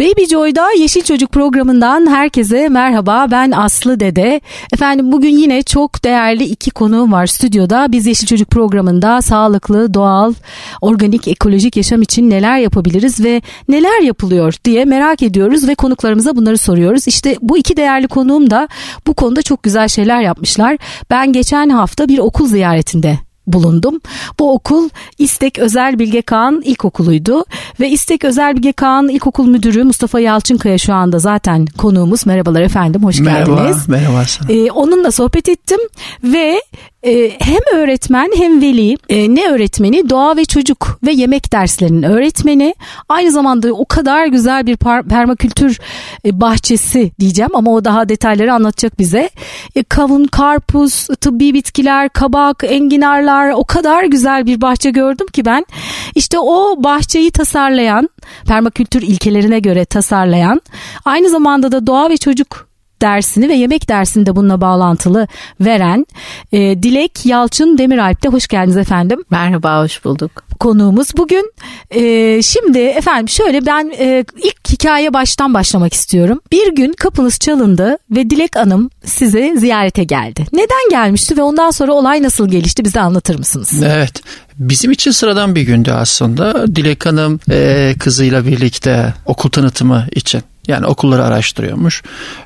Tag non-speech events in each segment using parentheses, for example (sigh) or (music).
Baby Joy'da Yeşil Çocuk programından herkese merhaba. Ben Aslı Dede. Efendim bugün yine çok değerli iki konuğum var stüdyoda. Biz Yeşil Çocuk programında sağlıklı, doğal, organik, ekolojik yaşam için neler yapabiliriz ve neler yapılıyor diye merak ediyoruz ve konuklarımıza bunları soruyoruz. İşte bu iki değerli konuğum da bu konuda çok güzel şeyler yapmışlar. Ben geçen hafta bir okul ziyaretinde bulundum. Bu okul İstek Özel Bilge Kağan İlkokulu'ydu ve İstek Özel Bilge Kağan İlkokul Müdürü Mustafa Yalçınkaya şu anda zaten konuğumuz. Merhabalar efendim, hoş merhaba, geldiniz. Merhaba, sana. Ee, onunla sohbet ettim ve e, hem öğretmen hem veli e, ne öğretmeni? Doğa ve çocuk ve yemek derslerinin öğretmeni. Aynı zamanda o kadar güzel bir par- permakültür e, bahçesi diyeceğim ama o daha detayları anlatacak bize. E, kavun karpuz tıbbi bitkiler kabak enginarlar o kadar güzel bir bahçe gördüm ki ben. İşte o bahçeyi tasarlayan permakültür ilkelerine göre tasarlayan aynı zamanda da doğa ve çocuk dersini ve yemek dersini de bununla bağlantılı veren e, Dilek Yalçın Demiralp'te hoş geldiniz efendim. Merhaba, hoş bulduk. Konuğumuz bugün. E, şimdi efendim şöyle ben e, ilk hikaye baştan başlamak istiyorum. Bir gün kapınız çalındı ve Dilek Hanım size ziyarete geldi. Neden gelmişti ve ondan sonra olay nasıl gelişti bize anlatır mısınız? Evet. Bizim için sıradan bir gündü aslında. Dilek Hanım e, kızıyla birlikte okul tanıtımı için yani okulları araştırıyormuş.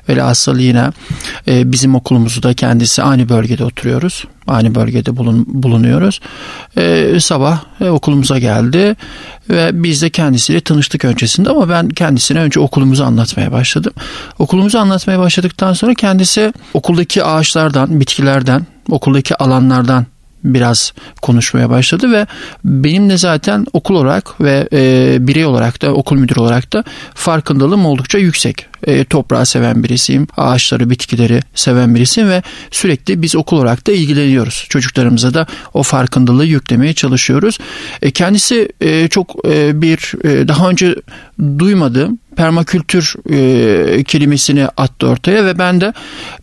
Öyle asıl yine e, bizim okulumuzda kendisi aynı bölgede oturuyoruz. Aynı bölgede bulun, bulunuyoruz. E, sabah e, okulumuza geldi ve biz de kendisiyle tanıştık öncesinde ama ben kendisine önce okulumuzu anlatmaya başladım. Okulumuzu anlatmaya başladıktan sonra kendisi okuldaki ağaçlardan, bitkilerden, okuldaki alanlardan biraz konuşmaya başladı ve benim de zaten okul olarak ve e, birey olarak da okul müdürü olarak da farkındalığım oldukça yüksek. E, toprağı seven birisiyim, ağaçları, bitkileri seven birisiyim ve sürekli biz okul olarak da ilgileniyoruz. Çocuklarımıza da o farkındalığı yüklemeye çalışıyoruz. E, kendisi e, çok e, bir e, daha önce duymadığım permakültür e, kelimesini attı ortaya ve ben de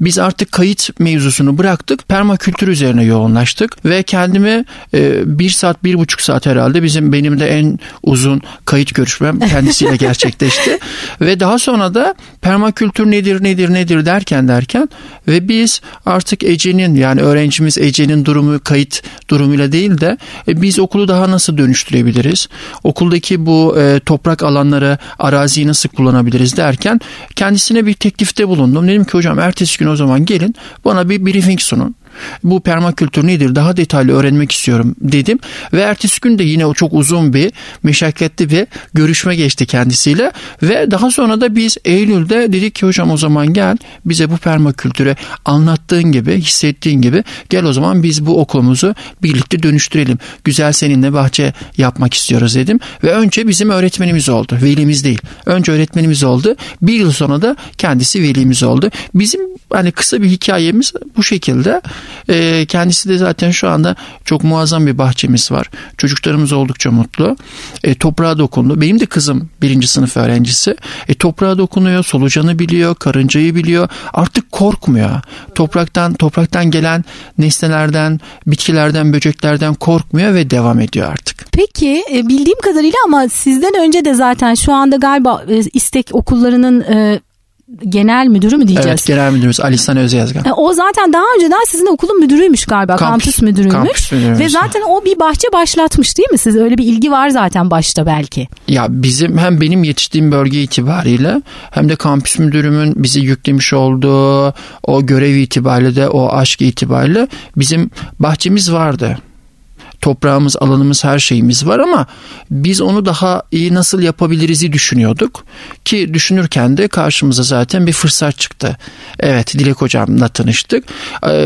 biz artık kayıt mevzusunu bıraktık permakültür üzerine yoğunlaştık ve kendimi e, bir saat bir buçuk saat herhalde bizim benim de en uzun kayıt görüşmem kendisiyle (laughs) gerçekleşti ve daha sonra da permakültür nedir nedir nedir derken derken ve biz artık Ece'nin yani öğrencimiz Ece'nin durumu kayıt durumuyla değil de e, biz okulu daha nasıl dönüştürebiliriz okuldaki bu e, toprak alanları araziyi nasıl kullanabiliriz derken kendisine bir teklifte bulundum. Dedim ki hocam ertesi gün o zaman gelin bana bir briefing sunun bu permakültür nedir? Daha detaylı öğrenmek istiyorum dedim. Ve ertesi gün de yine o çok uzun bir meşakkatli bir görüşme geçti kendisiyle. Ve daha sonra da biz Eylül'de dedik ki hocam o zaman gel bize bu permakültüre anlattığın gibi hissettiğin gibi gel o zaman biz bu okulumuzu birlikte dönüştürelim. Güzel seninle bahçe yapmak istiyoruz dedim. Ve önce bizim öğretmenimiz oldu. Velimiz değil. Önce öğretmenimiz oldu. Bir yıl sonra da kendisi velimiz oldu. Bizim hani kısa bir hikayemiz bu şekilde e, kendisi de zaten şu anda çok muazzam bir bahçemiz var. Çocuklarımız oldukça mutlu. E, toprağa dokundu. Benim de kızım birinci sınıf öğrencisi. E, toprağa dokunuyor, solucanı biliyor, karıncayı biliyor. Artık korkmuyor. Topraktan topraktan gelen nesnelerden, bitkilerden, böceklerden korkmuyor ve devam ediyor artık. Peki e, bildiğim kadarıyla ama sizden önce de zaten şu anda galiba e, istek okullarının e, genel müdürü mü diyeceğiz? Evet genel müdürümüz Alisan Özyazgan. E, o zaten daha önceden sizin okulun müdürüymüş galiba. Kampüs, kampüs müdürüymüş. Kampüs müdürümüz. Ve zaten o bir bahçe başlatmış değil mi? Siz öyle bir ilgi var zaten başta belki. Ya bizim hem benim yetiştiğim bölge itibariyle hem de kampüs müdürümün bizi yüklemiş olduğu o görev itibariyle de o aşk itibariyle bizim bahçemiz vardı toprağımız, alanımız, her şeyimiz var ama biz onu daha iyi nasıl yapabiliriz'i düşünüyorduk. Ki düşünürken de karşımıza zaten bir fırsat çıktı. Evet Dilek hocamla tanıştık.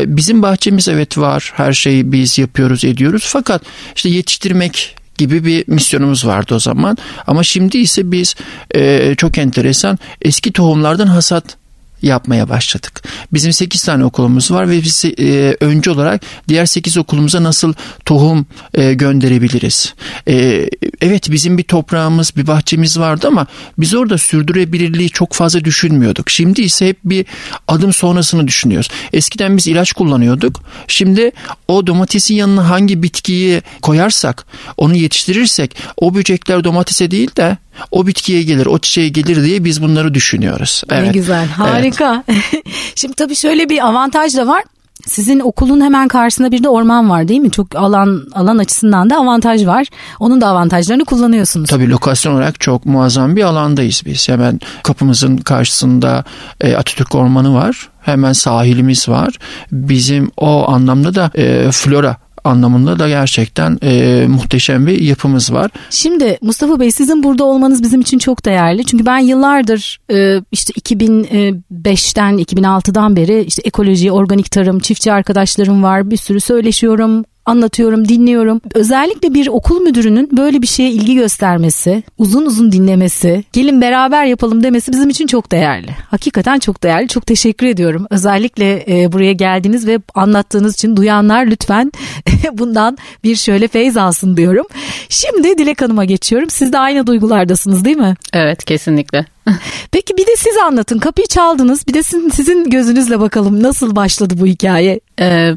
Bizim bahçemiz evet var. Her şeyi biz yapıyoruz, ediyoruz. Fakat işte yetiştirmek gibi bir misyonumuz vardı o zaman. Ama şimdi ise biz e, çok enteresan eski tohumlardan hasat yapmaya başladık. Bizim 8 tane okulumuz var ve biz e, önce olarak diğer 8 okulumuza nasıl tohum e, gönderebiliriz? E, evet bizim bir toprağımız, bir bahçemiz vardı ama biz orada sürdürülebilirliği çok fazla düşünmüyorduk. Şimdi ise hep bir adım sonrasını düşünüyoruz. Eskiden biz ilaç kullanıyorduk. Şimdi o domatesin yanına hangi bitkiyi koyarsak, onu yetiştirirsek o böcekler domatese değil de o bitkiye gelir, o çiçeğe gelir diye biz bunları düşünüyoruz. Evet. Ne güzel, harika. Evet. (laughs) Şimdi tabii şöyle bir avantaj da var. Sizin okulun hemen karşısında bir de orman var değil mi? Çok alan alan açısından da avantaj var. Onun da avantajlarını kullanıyorsunuz. Tabii lokasyon olarak çok muazzam bir alandayız biz. Hemen kapımızın karşısında e, Atatürk Ormanı var. Hemen sahilimiz var. Bizim o anlamda da e, flora anlamında da gerçekten e, muhteşem bir yapımız var. Şimdi Mustafa Bey sizin burada olmanız bizim için çok değerli. Çünkü ben yıllardır e, işte 2005'ten 2006'dan beri işte ekoloji, organik tarım, çiftçi arkadaşlarım var. Bir sürü söyleşiyorum, anlatıyorum, dinliyorum. Özellikle bir okul müdürünün böyle bir şeye ilgi göstermesi, uzun uzun dinlemesi, gelin beraber yapalım demesi bizim için çok değerli. Hakikaten çok değerli. Çok teşekkür ediyorum. Özellikle e, buraya geldiğiniz ve anlattığınız için duyanlar lütfen (laughs) bundan bir şöyle feyz alsın diyorum. Şimdi Dilek Hanım'a geçiyorum. Siz de aynı duygulardasınız değil mi? Evet kesinlikle. (laughs) Peki bir de siz anlatın. Kapıyı çaldınız. Bir de sizin, sizin gözünüzle bakalım nasıl başladı bu hikaye? Ee,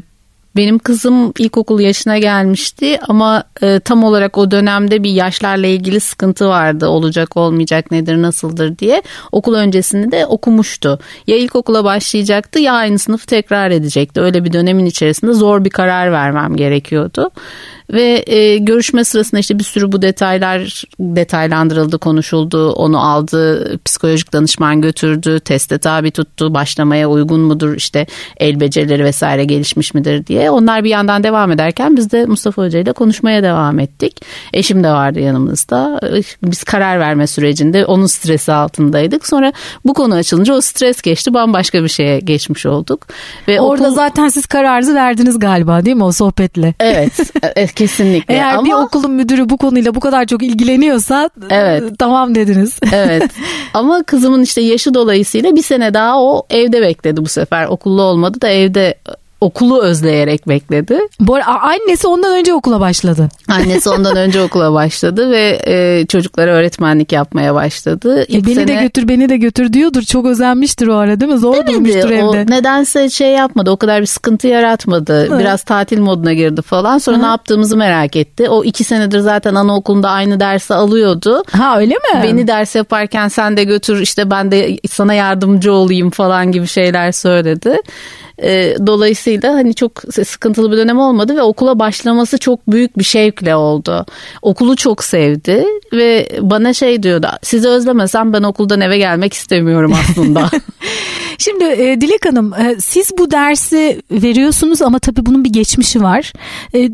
benim kızım ilkokul yaşına gelmişti ama e, tam olarak o dönemde bir yaşlarla ilgili sıkıntı vardı. Olacak olmayacak nedir nasıldır diye. Okul öncesinde de okumuştu. Ya ilkokula başlayacaktı ya aynı sınıfı tekrar edecekti. Öyle bir dönemin içerisinde zor bir karar vermem gerekiyordu. Ve e, görüşme sırasında işte bir sürü bu detaylar detaylandırıldı, konuşuldu. Onu aldı, psikolojik danışman götürdü, teste tabi tuttu, başlamaya uygun mudur, işte el becerileri vesaire gelişmiş midir diye. Onlar bir yandan devam ederken biz de Mustafa Hoca ile konuşmaya devam ettik. Eşim de vardı yanımızda. Biz karar verme sürecinde onun stresi altındaydık. Sonra bu konu açılınca o stres geçti, bambaşka bir şeye geçmiş olduk. Ve Orada okul... zaten siz kararınızı verdiniz galiba değil mi o sohbetle? Evet, (laughs) evet Kesinlikle. Eğer Ama... bir okulun müdürü bu konuyla bu kadar çok ilgileniyorsa evet. tamam dediniz. Evet. (laughs) Ama kızımın işte yaşı dolayısıyla bir sene daha o evde bekledi bu sefer. Okullu olmadı da evde okulu özleyerek bekledi. Bu annesi ondan önce okula başladı. (laughs) Annesi ondan önce okula başladı ve e, çocuklara öğretmenlik yapmaya başladı. E, beni sene... de götür beni de götür diyordur. Çok özenmiştir o ara değil mi? Zor Demedi. durmuştur evde. O nedense şey yapmadı. O kadar bir sıkıntı yaratmadı. Evet. Biraz tatil moduna girdi falan. Sonra Hı. ne yaptığımızı merak etti. O iki senedir zaten anaokulunda aynı dersi alıyordu. Ha öyle mi? Beni ders yaparken sen de götür işte ben de sana yardımcı olayım falan gibi şeyler söyledi. E, dolayısıyla hani çok sıkıntılı bir dönem olmadı ve okula başlaması çok büyük bir şevkle oldu. Okulu çok sevdi ve bana şey diyordu sizi özlemesem ben okuldan eve gelmek istemiyorum aslında. (laughs) (laughs) Şimdi e, Dilek Hanım e, siz bu dersi veriyorsunuz ama tabii bunun bir geçmişi var. E,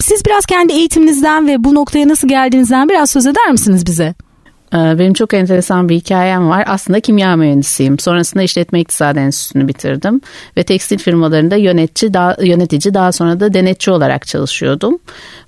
siz biraz kendi eğitiminizden ve bu noktaya nasıl geldiğinizden biraz söz eder misiniz bize? Ee, benim çok enteresan bir hikayem var. Aslında kimya mühendisiyim. Sonrasında işletme iktisadi enstitüsünü bitirdim. Ve tekstil firmalarında yönetici daha, yönetici daha sonra da denetçi olarak çalışıyordum.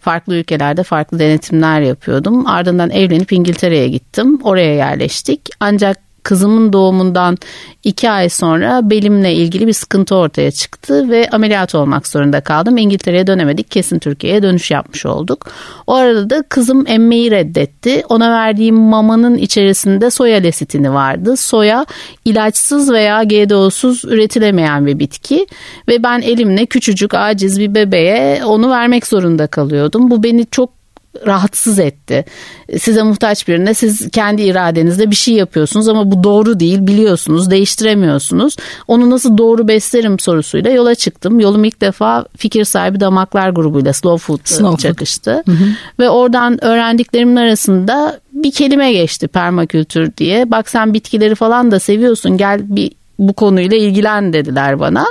Farklı ülkelerde farklı denetimler yapıyordum. Ardından evlenip İngiltere'ye gittim. Oraya yerleştik. Ancak kızımın doğumundan iki ay sonra belimle ilgili bir sıkıntı ortaya çıktı ve ameliyat olmak zorunda kaldım. İngiltere'ye dönemedik. Kesin Türkiye'ye dönüş yapmış olduk. O arada da kızım emmeyi reddetti. Ona verdiğim mamanın içerisinde soya lesitini vardı. Soya ilaçsız veya GDO'suz üretilemeyen bir bitki ve ben elimle küçücük aciz bir bebeğe onu vermek zorunda kalıyordum. Bu beni çok rahatsız etti. Size muhtaç birine siz kendi iradenizle bir şey yapıyorsunuz ama bu doğru değil biliyorsunuz değiştiremiyorsunuz. Onu nasıl doğru beslerim sorusuyla yola çıktım. Yolum ilk defa fikir sahibi damaklar grubuyla Slow Food Slow çakıştı. Food. Hı hı. Ve oradan öğrendiklerimin arasında bir kelime geçti permakültür diye. Bak sen bitkileri falan da seviyorsun gel bir bu konuyla ilgilen dediler bana.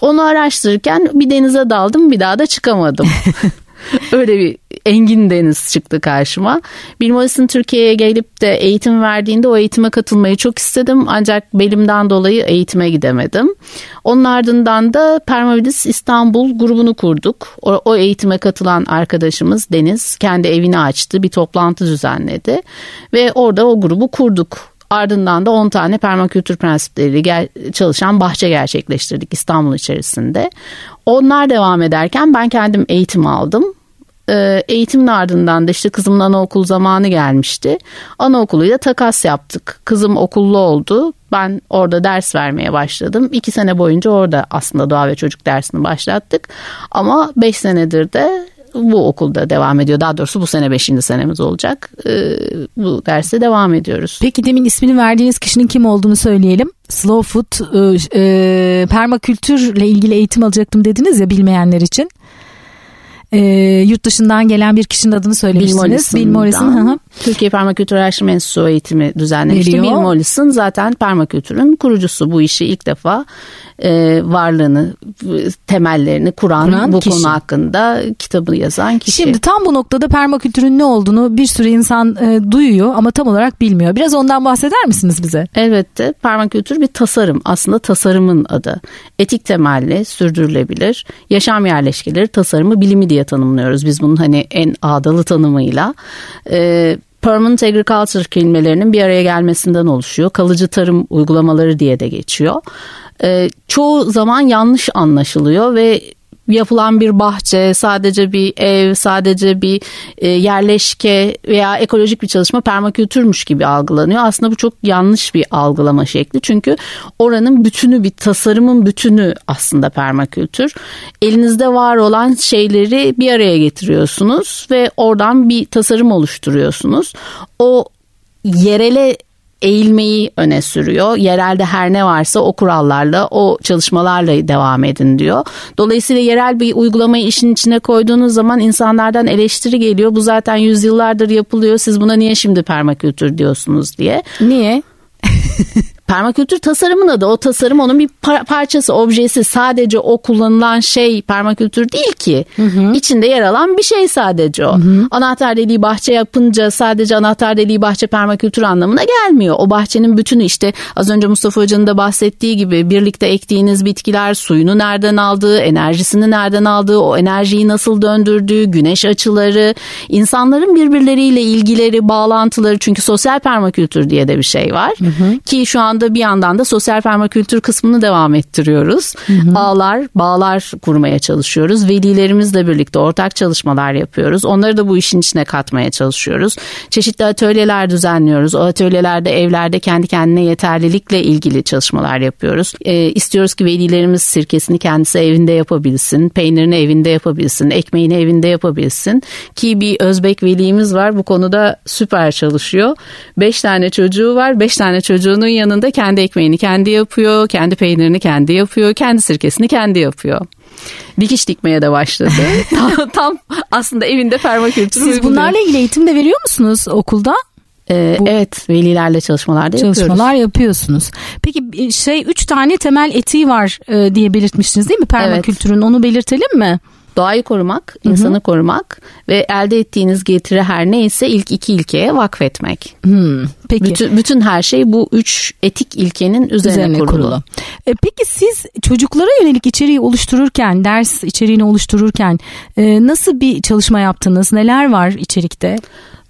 Onu araştırırken bir denize daldım bir daha da çıkamadım. (laughs) Öyle bir engin deniz çıktı karşıma. Bill Morrison Türkiye'ye gelip de eğitim verdiğinde o eğitime katılmayı çok istedim. Ancak belimden dolayı eğitime gidemedim. Onun ardından da Permavidis İstanbul grubunu kurduk. O, o eğitime katılan arkadaşımız Deniz kendi evini açtı. Bir toplantı düzenledi. Ve orada o grubu kurduk. Ardından da 10 tane permakültür prensipleriyle çalışan bahçe gerçekleştirdik İstanbul içerisinde. Onlar devam ederken ben kendim eğitim aldım. Ee, eğitimin ardından da işte kızımın anaokul zamanı gelmişti. Anaokuluyla takas yaptık. Kızım okullu oldu. Ben orada ders vermeye başladım. İki sene boyunca orada aslında doğa ve çocuk dersini başlattık. Ama beş senedir de bu okulda devam ediyor. Daha doğrusu bu sene 5. senemiz olacak. E, bu derste devam ediyoruz. Peki demin ismini verdiğiniz kişinin kim olduğunu söyleyelim. Slow Food e, e, permakültürle ilgili eğitim alacaktım dediniz ya bilmeyenler için e, yurt dışından gelen bir kişinin adını söylemiştiniz. Bill Mollison. Türkiye Permakültür Araştırma Enstitüsü eğitimi düzenlemişti. Bill Mollison zaten permakültürün kurucusu. Bu işi ilk defa e, varlığını, temellerini kuran, kuran bu kişi. konu hakkında kitabı yazan kişi. Şimdi tam bu noktada permakültürün ne olduğunu bir sürü insan e, duyuyor ama tam olarak bilmiyor. Biraz ondan bahseder misiniz bize? Elbette. Permakültür bir tasarım. Aslında tasarımın adı. Etik temelli, sürdürülebilir, yaşam yerleşkeleri tasarımı bilimi diye tanımlıyoruz. Biz bunun hani en ağdalı tanımıyla. E, permanent agriculture kelimelerinin bir araya gelmesinden oluşuyor. Kalıcı tarım uygulamaları diye de geçiyor. E, çoğu zaman yanlış anlaşılıyor ve yapılan bir bahçe, sadece bir ev, sadece bir e, yerleşke veya ekolojik bir çalışma permakültürmüş gibi algılanıyor. Aslında bu çok yanlış bir algılama şekli. Çünkü oranın bütünü bir tasarımın bütünü aslında permakültür. Elinizde var olan şeyleri bir araya getiriyorsunuz ve oradan bir tasarım oluşturuyorsunuz. O yerele eğilmeyi öne sürüyor. Yerelde her ne varsa o kurallarla, o çalışmalarla devam edin diyor. Dolayısıyla yerel bir uygulamayı işin içine koyduğunuz zaman insanlardan eleştiri geliyor. Bu zaten yüzyıllardır yapılıyor. Siz buna niye şimdi permakültür diyorsunuz diye. Niye? (laughs) permakültür tasarımın adı. O tasarım onun bir par- parçası, objesi. Sadece o kullanılan şey permakültür değil ki. Hı hı. İçinde yer alan bir şey sadece o. Hı hı. Anahtar deliği bahçe yapınca sadece anahtar deliği bahçe permakültür anlamına gelmiyor. O bahçenin bütünü işte az önce Mustafa Hoca'nın da bahsettiği gibi birlikte ektiğiniz bitkiler suyunu nereden aldığı, enerjisini nereden aldığı, o enerjiyi nasıl döndürdüğü, güneş açıları, insanların birbirleriyle ilgileri, bağlantıları çünkü sosyal permakültür diye de bir şey var. Hı hı. Ki şu anda anda bir yandan da sosyal permakültür kısmını devam ettiriyoruz. Hı hı. Ağlar, bağlar kurmaya çalışıyoruz. Velilerimizle birlikte ortak çalışmalar yapıyoruz. Onları da bu işin içine katmaya çalışıyoruz. Çeşitli atölyeler düzenliyoruz. O atölyelerde evlerde kendi kendine yeterlilikle ilgili çalışmalar yapıyoruz. E, istiyoruz ki velilerimiz sirkesini kendisi evinde yapabilsin, peynirini evinde yapabilsin, ekmeğini evinde yapabilsin. Ki bir Özbek velimiz var bu konuda süper çalışıyor. Beş tane çocuğu var. Beş tane çocuğunun yanında kendi ekmeğini kendi yapıyor, kendi peynirini kendi yapıyor, kendi sirkesini kendi yapıyor. Dikiş dikmeye de başladı. (laughs) tam, tam aslında evinde permakültür Siz bunlarla ilgili eğitim de veriyor musunuz okulda? Ee, evet velilerle çalışmalar da çalışmalar yapıyoruz. yapıyorsunuz. Peki şey üç tane temel etiği var e, diye belirtmiştiniz değil mi permakültürün? Evet. Onu belirtelim mi? Doğayı korumak, insanı Hı-hı. korumak ve elde ettiğiniz getiri her neyse ilk iki ilkeye vakfetmek. Hmm, peki. Bütün, bütün her şey bu üç etik ilkenin üzerine, üzerine kurulu. kurulu. E, peki siz çocuklara yönelik içeriği oluştururken, ders içeriğini oluştururken e, nasıl bir çalışma yaptınız? Neler var içerikte?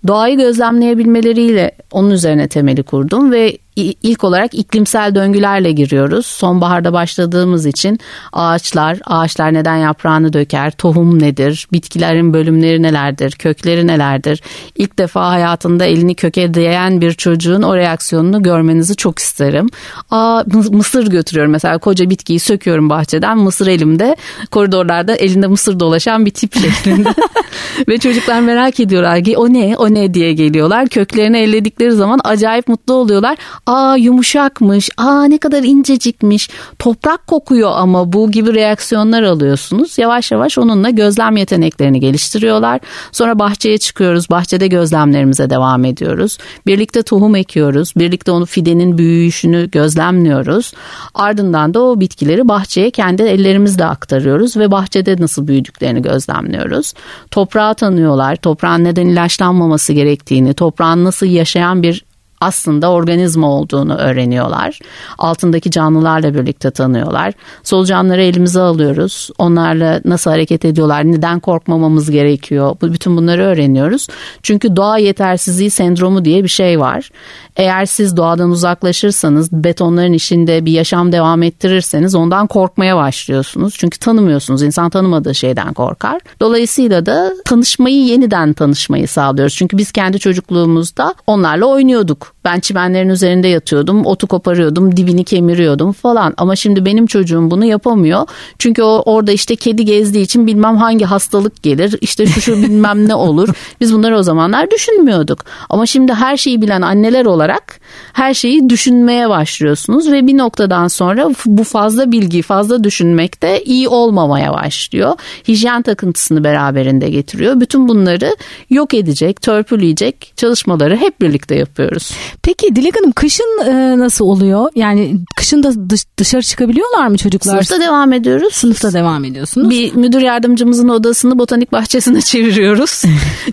Doğayı gözlemleyebilmeleriyle onun üzerine temeli kurdum ve ilk olarak iklimsel döngülerle giriyoruz. Sonbaharda başladığımız için ağaçlar, ağaçlar neden yaprağını döker, tohum nedir, bitkilerin bölümleri nelerdir, kökleri nelerdir. İlk defa hayatında elini köke değen bir çocuğun o reaksiyonunu görmenizi çok isterim. Aa mısır götürüyorum mesela koca bitkiyi söküyorum bahçeden mısır elimde koridorlarda elinde mısır dolaşan bir tip şeklinde. (laughs) Ve çocuklar merak ediyorlar ki o ne o ne diye geliyorlar. Köklerini elledikleri zaman acayip mutlu oluyorlar aa yumuşakmış, aa ne kadar incecikmiş, toprak kokuyor ama bu gibi reaksiyonlar alıyorsunuz. Yavaş yavaş onunla gözlem yeteneklerini geliştiriyorlar. Sonra bahçeye çıkıyoruz, bahçede gözlemlerimize devam ediyoruz. Birlikte tohum ekiyoruz, birlikte onu fidenin büyüyüşünü gözlemliyoruz. Ardından da o bitkileri bahçeye kendi ellerimizle aktarıyoruz ve bahçede nasıl büyüdüklerini gözlemliyoruz. Toprağı tanıyorlar, toprağın neden ilaçlanmaması gerektiğini, toprağın nasıl yaşayan bir aslında organizma olduğunu öğreniyorlar. Altındaki canlılarla birlikte tanıyorlar. Solucanları elimize alıyoruz. Onlarla nasıl hareket ediyorlar, neden korkmamamız gerekiyor. Bütün bunları öğreniyoruz. Çünkü doğa yetersizliği sendromu diye bir şey var. Eğer siz doğadan uzaklaşırsanız, betonların içinde bir yaşam devam ettirirseniz ondan korkmaya başlıyorsunuz. Çünkü tanımıyorsunuz. İnsan tanımadığı şeyden korkar. Dolayısıyla da tanışmayı yeniden tanışmayı sağlıyoruz. Çünkü biz kendi çocukluğumuzda onlarla oynuyorduk Ben çimenlerin üzerinde yatıyordum, otu koparıyordum, dibini kemiriyordum falan. Ama şimdi benim çocuğum bunu yapamıyor. Çünkü o orada işte kedi gezdiği için bilmem hangi hastalık gelir, işte şu şu bilmem ne olur. Biz bunları o zamanlar düşünmüyorduk. Ama şimdi her şeyi bilen anneler olarak olarak her şeyi düşünmeye başlıyorsunuz ve bir noktadan sonra bu fazla bilgi, fazla düşünmek de iyi olmamaya başlıyor. Hijyen takıntısını beraberinde getiriyor. Bütün bunları yok edecek, törpüleyecek çalışmaları hep birlikte yapıyoruz. Peki Dilek Hanım kışın e, nasıl oluyor? Yani kışın da dış, dışarı çıkabiliyorlar mı çocuklar? Sınıfta devam ediyoruz. Sınıfta devam ediyorsunuz. Bir müdür yardımcımızın odasını botanik bahçesine (laughs) çeviriyoruz.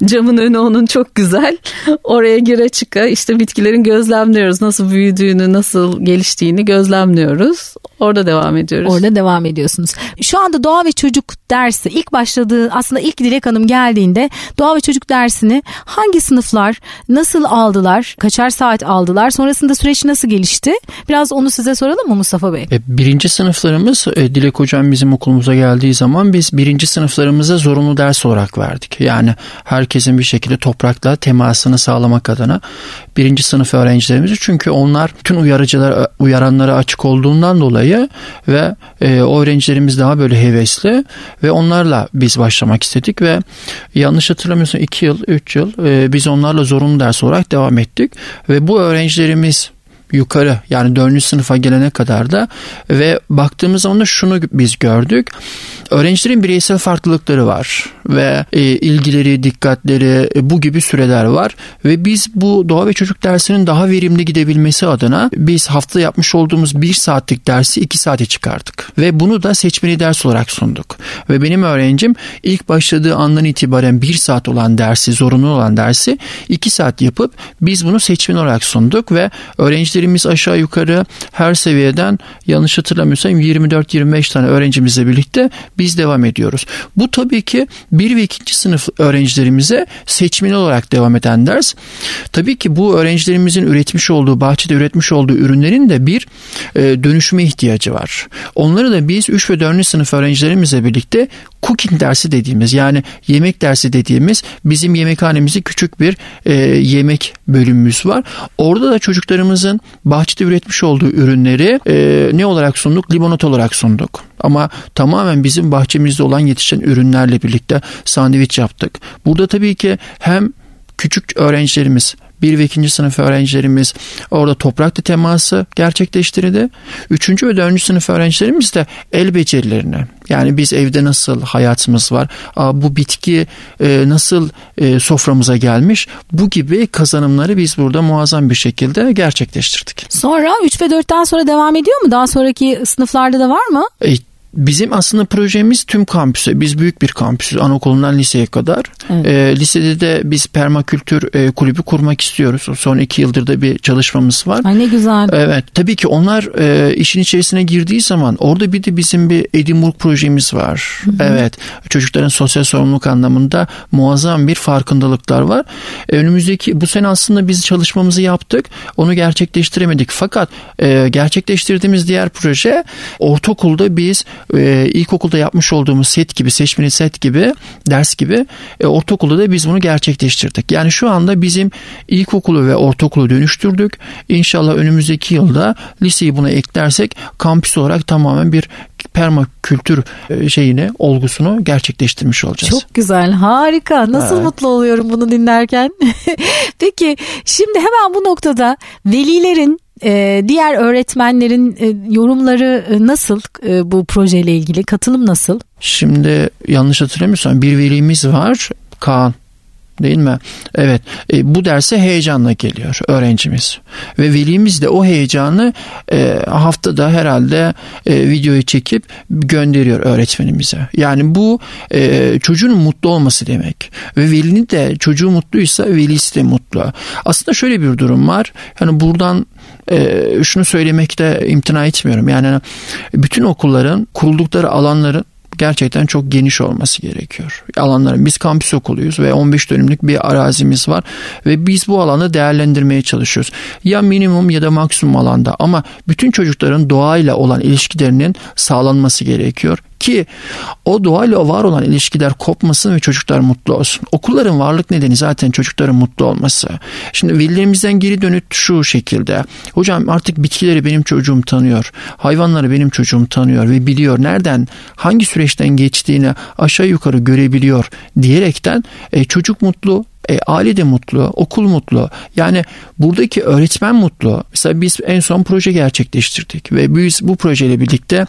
Camın önü onun çok güzel. Oraya gire çıka işte bitkilerin gözlemliyoruz. Nasıl büyüdüğünü, nasıl geliştiğini gözlemliyoruz. Orada devam ediyoruz. Orada devam ediyorsunuz. Şu anda doğa ve çocuk dersi ilk başladığı aslında ilk Dilek Hanım geldiğinde doğa ve çocuk dersini hangi sınıflar nasıl aldılar? Kaçar saat aldılar? Sonrasında süreç nasıl gelişti? Biraz onu size soralım mı Mustafa Bey? E, birinci sınıflarımız e, Dilek Hocam bizim okulumuza geldiği zaman biz birinci sınıflarımıza zorunlu ders olarak verdik. Yani herkesin bir şekilde toprakla temasını sağlamak adına birinci sınıf öğrencilerimizi çünkü onlar tüm uyarıcılar uyaranlara açık olduğundan dolayı ve e, o öğrencilerimiz daha böyle hevesli ve onlarla biz başlamak istedik ve yanlış hatırlamıyorsam 2 yıl 3 yıl e, biz onlarla zorunlu ders olarak devam ettik ve bu öğrencilerimiz yukarı yani 4. sınıfa gelene kadar da ve baktığımız zaman da şunu biz gördük. Öğrencilerin bireysel farklılıkları var ve e, ilgileri, dikkatleri e, bu gibi süreler var ve biz bu doğa ve çocuk dersinin daha verimli gidebilmesi adına biz hafta yapmış olduğumuz bir saatlik dersi iki saate çıkardık ve bunu da seçmeli ders olarak sunduk ve benim öğrencim ilk başladığı andan itibaren bir saat olan dersi zorunlu olan dersi iki saat yapıp biz bunu seçmeli olarak sunduk ve öğrencilerimiz aşağı yukarı her seviyeden yanlış hatırlamıyorsam 24-25 tane öğrencimizle birlikte biz devam ediyoruz. Bu tabii ki bir ve ikinci sınıf öğrencilerimize seçmeli olarak devam eden ders. Tabii ki bu öğrencilerimizin üretmiş olduğu, bahçede üretmiş olduğu ürünlerin de bir e, dönüşüme ihtiyacı var. Onları da biz 3 ve 4. sınıf öğrencilerimizle birlikte cooking dersi dediğimiz yani yemek dersi dediğimiz bizim yemekhanemizde küçük bir e, yemek bölümümüz var. Orada da çocuklarımızın bahçede üretmiş olduğu ürünleri e, ne olarak sunduk? Limonat olarak sunduk. Ama tamamen bizim bahçemizde olan yetişen ürünlerle birlikte sandviç yaptık. Burada tabii ki hem küçük öğrencilerimiz bir ve ikinci sınıf öğrencilerimiz orada toprakla teması gerçekleştirdi. Üçüncü ve dördüncü sınıf öğrencilerimiz de el becerilerini yani biz evde nasıl hayatımız var, bu bitki e, nasıl e, soframıza gelmiş bu gibi kazanımları biz burada muazzam bir şekilde gerçekleştirdik. Sonra 3 ve 4'ten sonra devam ediyor mu? Daha sonraki sınıflarda da var mı? E, Bizim aslında projemiz tüm kampüse. Biz büyük bir kampüsüz. Anaokulundan liseye kadar. Evet. E, lisede de biz permakültür e, kulübü kurmak istiyoruz. Son iki yıldır da bir çalışmamız var. Ay ne güzel. Evet. Tabii ki onlar e, işin içerisine girdiği zaman orada bir de bizim bir Edinburgh projemiz var. Hı hı. Evet. Çocukların sosyal sorumluluk anlamında muazzam bir farkındalıklar var. E, önümüzdeki bu sene aslında biz çalışmamızı yaptık. Onu gerçekleştiremedik. Fakat e, gerçekleştirdiğimiz diğer proje ortaokulda biz e, ilkokulda yapmış olduğumuz set gibi, seçmeli set gibi, ders gibi e, ortaokulda da biz bunu gerçekleştirdik. Yani şu anda bizim ilkokulu ve ortaokulu dönüştürdük. İnşallah önümüzdeki yılda liseyi buna eklersek kampüs olarak tamamen bir permakültür e, şeyini, olgusunu gerçekleştirmiş olacağız. Çok güzel, harika. Nasıl evet. mutlu oluyorum bunu dinlerken. (laughs) Peki şimdi hemen bu noktada velilerin e, diğer öğretmenlerin e, yorumları e, nasıl e, bu projeyle ilgili? Katılım nasıl? Şimdi yanlış hatırlamıyorsam bir velimiz var Kaan değil mi? Evet e, bu derse heyecanla geliyor öğrencimiz ve velimiz de o heyecanı e, haftada herhalde e, videoyu çekip gönderiyor öğretmenimize. Yani bu e, çocuğun mutlu olması demek ve velinin de çocuğu mutluysa velisi de mutlu. Aslında şöyle bir durum var. Hani buradan e, şunu söylemekte imtina etmiyorum. Yani bütün okulların kuruldukları alanların gerçekten çok geniş olması gerekiyor. Alanların biz kampüs okuluyuz ve 15 dönümlük bir arazimiz var ve biz bu alanı değerlendirmeye çalışıyoruz. Ya minimum ya da maksimum alanda ama bütün çocukların doğayla olan ilişkilerinin sağlanması gerekiyor ki o doğayla var olan ilişkiler kopmasın ve çocuklar mutlu olsun. Okulların varlık nedeni zaten çocukların mutlu olması. Şimdi velilerimizden geri dönüt şu şekilde. Hocam artık bitkileri benim çocuğum tanıyor. Hayvanları benim çocuğum tanıyor ve biliyor. Nereden hangi süreçten geçtiğini aşağı yukarı görebiliyor diyerekten e, çocuk mutlu, e, aile de mutlu, okul mutlu. Yani buradaki öğretmen mutlu. Mesela biz en son proje gerçekleştirdik ve biz bu projeyle birlikte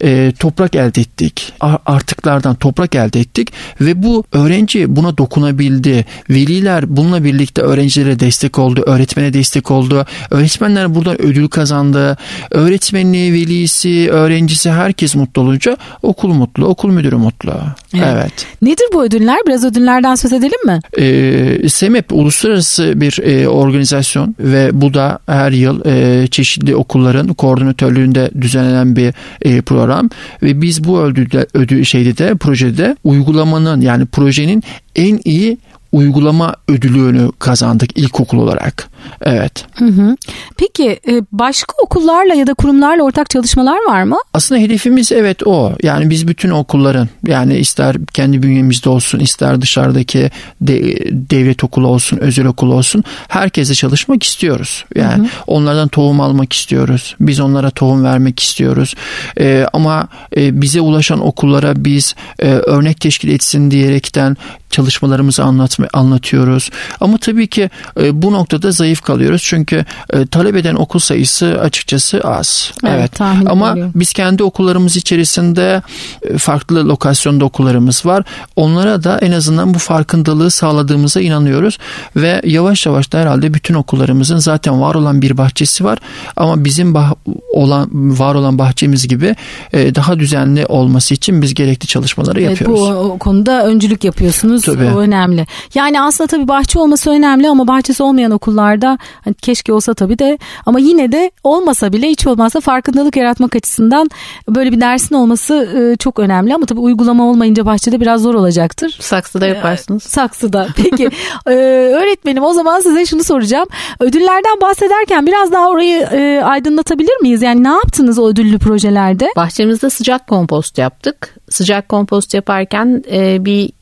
e, toprak elde ettik. Artıklardan toprak elde ettik ve bu öğrenci buna dokunabildi. Veliler bununla birlikte öğrencilere destek oldu, öğretmene destek oldu. Öğretmenler buradan ödül kazandı. Öğretmenliği, velisi, öğrencisi herkes mutlu olunca okul mutlu, okul müdürü mutlu. Evet. evet. Nedir bu ödüller? Biraz ödüllerden söz edelim mi? Ee, e, SEMEP uluslararası bir e, organizasyon ve bu da her yıl e, çeşitli okulların koordinatörlüğünde düzenlenen bir e, program. Ve biz bu ödülde, ödül şeyde de projede uygulamanın yani projenin en iyi uygulama ödülünü kazandık ilkokul olarak. Evet. Hı hı. Peki e, başka okullarla ya da kurumlarla ortak çalışmalar var mı? Aslında hedefimiz evet o. Yani biz bütün okulların yani ister kendi bünyemizde olsun ister dışarıdaki de, devlet okulu olsun özel okul olsun herkese çalışmak istiyoruz. Yani hı hı. onlardan tohum almak istiyoruz. Biz onlara tohum vermek istiyoruz. Ee, ama e, bize ulaşan okullara biz e, örnek teşkil etsin diyerekten çalışmalarımızı anlatma, anlatıyoruz. Ama tabii ki e, bu noktada zayıf kalıyoruz. Çünkü e, talep eden okul sayısı açıkçası az. Evet. evet. Ama ediyorum. biz kendi okullarımız içerisinde e, farklı lokasyonda okullarımız var. Onlara da en azından bu farkındalığı sağladığımıza inanıyoruz ve yavaş yavaş da herhalde bütün okullarımızın zaten var olan bir bahçesi var ama bizim bah- olan var olan bahçemiz gibi e, daha düzenli olması için biz gerekli çalışmaları evet, yapıyoruz. Bu konuda öncülük yapıyorsunuz. Tabii. O önemli. Yani aslında tabii bahçe olması önemli ama bahçesi olmayan okullarda hani keşke olsa tabii de ama yine de olmasa bile hiç olmazsa farkındalık yaratmak açısından böyle bir dersin olması e, çok önemli ama tabii uygulama olmayınca bahçede biraz zor olacaktır. Saksıda yaparsınız. E, saksıda. Peki (laughs) e, öğretmenim o zaman size şunu soracağım. Ödüllerden bahsederken biraz daha orayı e, aydınlatabilir miyiz? Yani ne yaptınız o ödüllü projelerde? Bahçemizde sıcak kompost yaptık. Sıcak kompost yaparken e, bir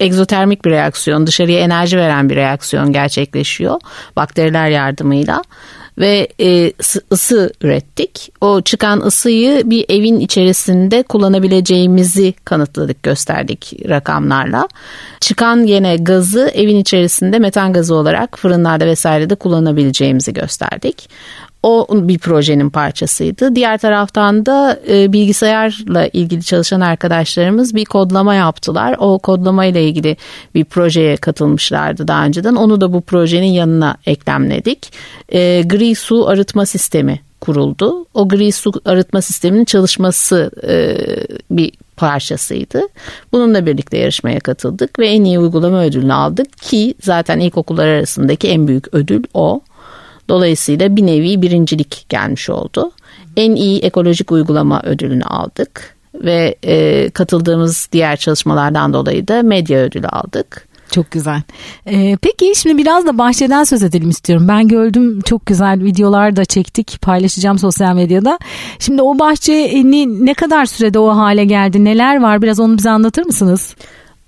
egzotermik bir reaksiyon, dışarıya enerji veren bir reaksiyon gerçekleşiyor bakteriler yardımıyla ve e, ısı ürettik. O çıkan ısıyı bir evin içerisinde kullanabileceğimizi kanıtladık, gösterdik rakamlarla. Çıkan yine gazı evin içerisinde metan gazı olarak fırınlarda vesairede kullanabileceğimizi gösterdik. O bir projenin parçasıydı. Diğer taraftan da e, bilgisayarla ilgili çalışan arkadaşlarımız bir kodlama yaptılar. O kodlama ile ilgili bir projeye katılmışlardı daha önceden. Onu da bu projenin yanına eklemledik. E, gri su arıtma sistemi kuruldu. O gri su arıtma sisteminin çalışması e, bir parçasıydı. Bununla birlikte yarışmaya katıldık ve en iyi uygulama ödülünü aldık ki zaten ilkokullar arasındaki en büyük ödül o. Dolayısıyla bir nevi birincilik gelmiş oldu. En iyi ekolojik uygulama ödülünü aldık ve e, katıldığımız diğer çalışmalardan dolayı da medya ödülü aldık. Çok güzel. Ee, peki şimdi biraz da bahçeden söz edelim istiyorum. Ben gördüm çok güzel videolar da çektik paylaşacağım sosyal medyada. Şimdi o bahçeni ne kadar sürede o hale geldi neler var biraz onu bize anlatır mısınız?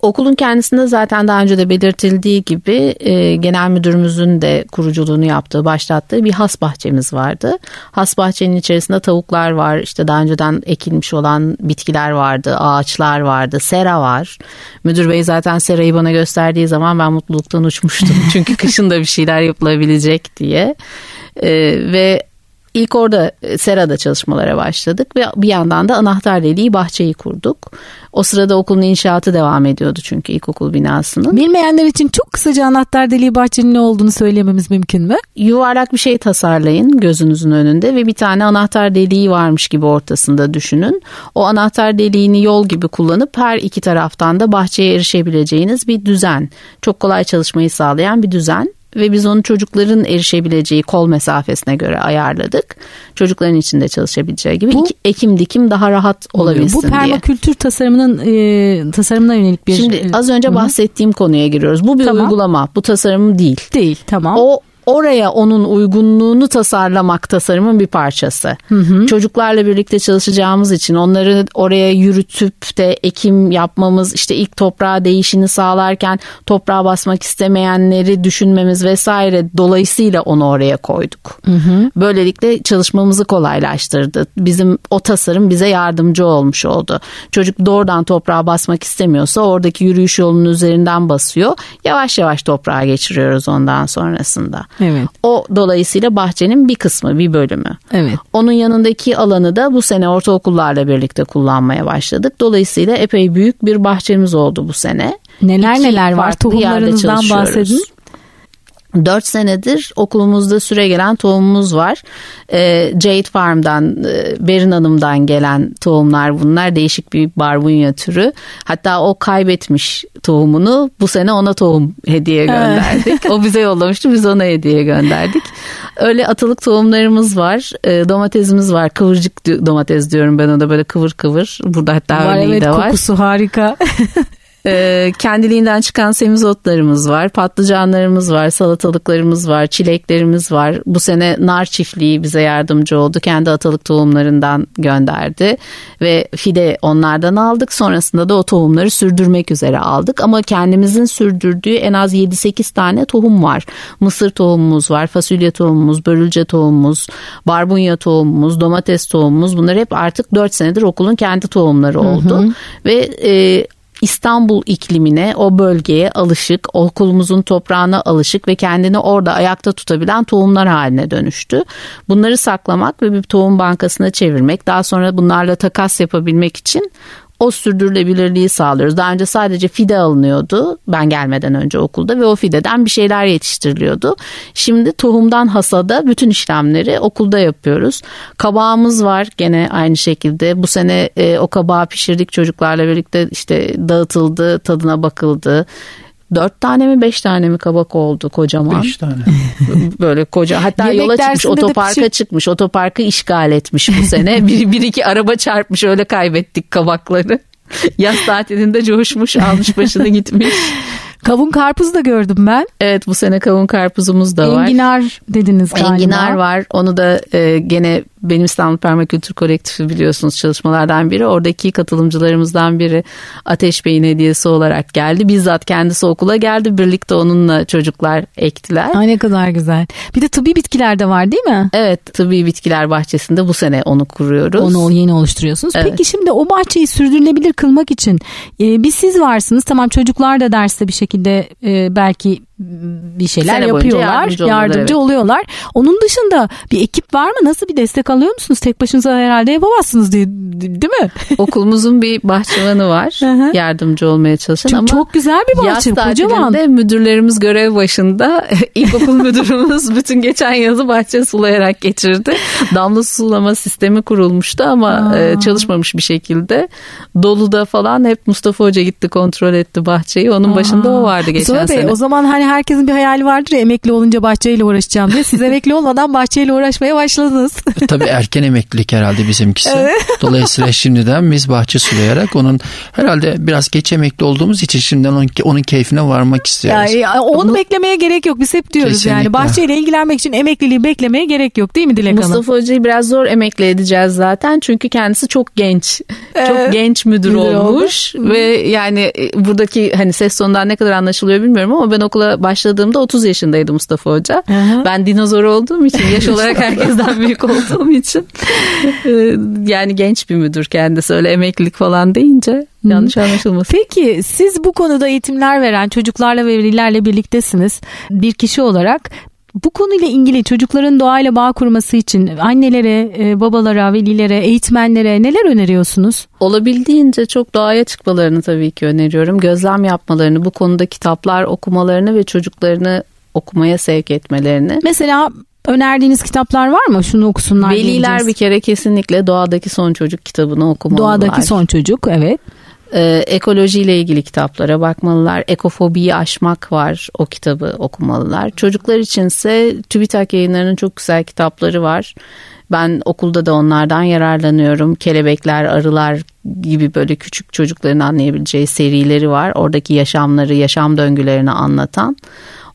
Okulun kendisinde zaten daha önce de belirtildiği gibi e, genel müdürümüzün de kuruculuğunu yaptığı, başlattığı bir has bahçemiz vardı. Has bahçenin içerisinde tavuklar var, işte daha önceden ekilmiş olan bitkiler vardı, ağaçlar vardı, sera var. Müdür bey zaten serayı bana gösterdiği zaman ben mutluluktan uçmuştum. (laughs) Çünkü kışın da bir şeyler yapılabilecek diye. E, ve İlk orada e, Sera'da çalışmalara başladık ve bir yandan da anahtar deliği bahçeyi kurduk. O sırada okulun inşaatı devam ediyordu çünkü ilkokul binasının. Bilmeyenler için çok kısaca anahtar deliği bahçenin ne olduğunu söylememiz mümkün mü? Yuvarlak bir şey tasarlayın gözünüzün önünde ve bir tane anahtar deliği varmış gibi ortasında düşünün. O anahtar deliğini yol gibi kullanıp her iki taraftan da bahçeye erişebileceğiniz bir düzen. Çok kolay çalışmayı sağlayan bir düzen ve biz onu çocukların erişebileceği kol mesafesine göre ayarladık. Çocukların içinde çalışabileceği gibi bu, ekim dikim daha rahat olabilsin diye. Bu permakültür tasarımının e, tasarımına yönelik bir Şimdi az önce Hı-hı. bahsettiğim konuya giriyoruz. Bu bir tamam. uygulama. Bu tasarım değil. Değil tamam. O oraya onun uygunluğunu tasarlamak tasarımın bir parçası. Hı hı. Çocuklarla birlikte çalışacağımız için onları oraya yürütüp de ekim yapmamız, işte ilk toprağa değişini sağlarken toprağa basmak istemeyenleri düşünmemiz vesaire dolayısıyla onu oraya koyduk. Hı hı. Böylelikle çalışmamızı kolaylaştırdı. Bizim o tasarım bize yardımcı olmuş oldu. Çocuk doğrudan toprağa basmak istemiyorsa oradaki yürüyüş yolunun üzerinden basıyor. Yavaş yavaş toprağa geçiriyoruz ondan sonrasında. Evet. O dolayısıyla bahçenin bir kısmı, bir bölümü. Evet. Onun yanındaki alanı da bu sene ortaokullarla birlikte kullanmaya başladık. Dolayısıyla epey büyük bir bahçemiz oldu bu sene. Neler İki neler var? Tohumlarınızdan bahsedin. 4 senedir okulumuzda süre gelen tohumumuz var. Ee, Jade Farm'dan, e, Berin Hanım'dan gelen tohumlar bunlar. Değişik bir barbunya türü. Hatta o kaybetmiş tohumunu bu sene ona tohum hediye gönderdik. o bize yollamıştı biz ona hediye gönderdik. Öyle atılık tohumlarımız var. E, domatesimiz var. Kıvırcık domates diyorum ben ona böyle kıvır kıvır. Burada hatta var, örneği evet, de var. kokusu harika. (laughs) E, kendiliğinden çıkan semizotlarımız var, patlıcanlarımız var, salatalıklarımız var, çileklerimiz var. Bu sene nar çiftliği bize yardımcı oldu. Kendi atalık tohumlarından gönderdi ve fide onlardan aldık. Sonrasında da o tohumları sürdürmek üzere aldık. Ama kendimizin sürdürdüğü en az 7-8 tane tohum var. Mısır tohumumuz var, fasulye tohumumuz, börülce tohumumuz, barbunya tohumumuz, domates tohumumuz. Bunlar hep artık 4 senedir okulun kendi tohumları oldu. Hı hı. Ve e, İstanbul iklimine, o bölgeye alışık, okulumuzun toprağına alışık ve kendini orada ayakta tutabilen tohumlar haline dönüştü. Bunları saklamak ve bir tohum bankasına çevirmek, daha sonra bunlarla takas yapabilmek için o sürdürülebilirliği sağlıyoruz. Daha önce sadece fide alınıyordu ben gelmeden önce okulda ve o fideden bir şeyler yetiştiriliyordu. Şimdi tohumdan hasada bütün işlemleri okulda yapıyoruz. Kabağımız var gene aynı şekilde. Bu sene e, o kabağı pişirdik çocuklarla birlikte işte dağıtıldı, tadına bakıldı. Dört tane mi beş tane mi kabak oldu kocaman. Beş tane. (laughs) Böyle koca hatta Yemek yola çıkmış otoparka pişir... çıkmış otoparkı işgal etmiş bu sene. (laughs) bir, bir iki araba çarpmış öyle kaybettik kabakları. (laughs) Yaz tatilinde coşmuş almış başını gitmiş. Kavun karpuz da gördüm ben. Evet bu sene kavun karpuzumuz da var. Enginar dediniz galiba. Enginar var. Onu da e, gene benim İstanbul Permakültür Kolektifi biliyorsunuz çalışmalardan biri. Oradaki katılımcılarımızdan biri Ateş Bey'in hediyesi olarak geldi. Bizzat kendisi okula geldi. Birlikte onunla çocuklar ektiler. Ay ne kadar güzel. Bir de tıbbi bitkiler de var değil mi? Evet tıbbi bitkiler bahçesinde bu sene onu kuruyoruz. Onu yeni oluşturuyorsunuz. Evet. Peki şimdi o bahçeyi sürdürülebilir kılmak için e, bir siz varsınız. Tamam çocuklar da derste bir şekilde e, belki bir şeyler Sene yapıyorlar. Yardımcı, yardımcı evet. oluyorlar. Onun dışında bir ekip var mı? Nasıl bir destek alıyor musunuz? Tek başınıza herhalde yapamazsınız diye, değil mi? (laughs) Okulumuzun bir bahçıvanı var. yardımcı olmaya çalışan çok, ama çok güzel bir bahçe. Yaz kocaman. müdürlerimiz görev başında. (laughs) İlkokul müdürümüz bütün geçen yazı bahçe sulayarak geçirdi. Damla sulama sistemi kurulmuştu ama Aa. E, çalışmamış bir şekilde. Doluda falan hep Mustafa Hoca gitti kontrol etti bahçeyi. Onun Aa. başında o vardı geçen Mustafa sene. Bey, o zaman hani herkesin bir hayali vardır ya emekli olunca bahçeyle uğraşacağım diye. Siz (laughs) emekli olmadan bahçeyle uğraşmaya başladınız. E, tabii erken emeklilik herhalde bizimkisi. Evet. Dolayısıyla şimdiden biz bahçe sulayarak onun herhalde biraz geç emekli olduğumuz için şimdiden onun, onun keyfine varmak istiyoruz. Yani, onu Bunu, beklemeye gerek yok. Biz hep diyoruz kesinlikle. yani bahçeyle ilgilenmek için emekliliği beklemeye gerek yok değil mi Dilek Hanım? Mustafa Hoca'yı biraz zor emekli edeceğiz zaten. Çünkü kendisi çok genç. Ee, çok genç müdür, müdür olmuş. Oldu. Ve yani e, buradaki hani ses tonundan ne kadar anlaşılıyor bilmiyorum ama ben okula başladığımda 30 yaşındaydı Mustafa Hoca. Hı-hı. Ben dinozor olduğum için yaş (laughs) olarak herkesten büyük olduğum için e, yani genç bir müdür kendisi öyle emeklilik falan deyince yanlış anlaşılmasın. Peki siz bu konuda eğitimler veren çocuklarla ve velilerle birliktesiniz. Bir kişi olarak bu konuyla ilgili çocukların doğayla bağ kurması için annelere, e, babalara, velilere, eğitmenlere neler öneriyorsunuz? Olabildiğince çok doğaya çıkmalarını tabii ki öneriyorum. Gözlem yapmalarını, bu konuda kitaplar okumalarını ve çocuklarını okumaya sevk etmelerini. Mesela önerdiğiniz kitaplar var mı? Şunu okusunlar Veliler diyeceğiz. bir kere kesinlikle Doğadaki Son Çocuk kitabını okumalılar. Doğadaki Son Çocuk evet. Ee, ekolojiyle ilgili kitaplara bakmalılar. Ekofobiyi aşmak var. O kitabı okumalılar. Çocuklar içinse TÜBİTAK yayınlarının çok güzel kitapları var. Ben okulda da onlardan yararlanıyorum. Kelebekler, arılar gibi böyle küçük çocukların anlayabileceği serileri var. Oradaki yaşamları, yaşam döngülerini anlatan.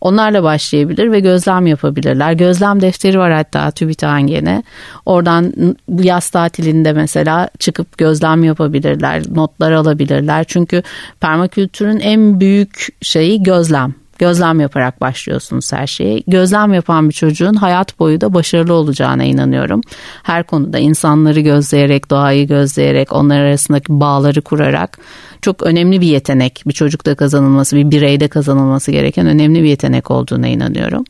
Onlarla başlayabilir ve gözlem yapabilirler. Gözlem defteri var hatta TÜBİTAK'ın gene. Oradan yaz tatilinde mesela çıkıp gözlem yapabilirler, notlar alabilirler. Çünkü permakültürün en büyük şeyi gözlem gözlem yaparak başlıyorsunuz her şeyi. Gözlem yapan bir çocuğun hayat boyu da başarılı olacağına inanıyorum. Her konuda insanları gözleyerek, doğayı gözleyerek, onlar arasındaki bağları kurarak çok önemli bir yetenek. Bir çocukta kazanılması, bir bireyde kazanılması gereken önemli bir yetenek olduğuna inanıyorum.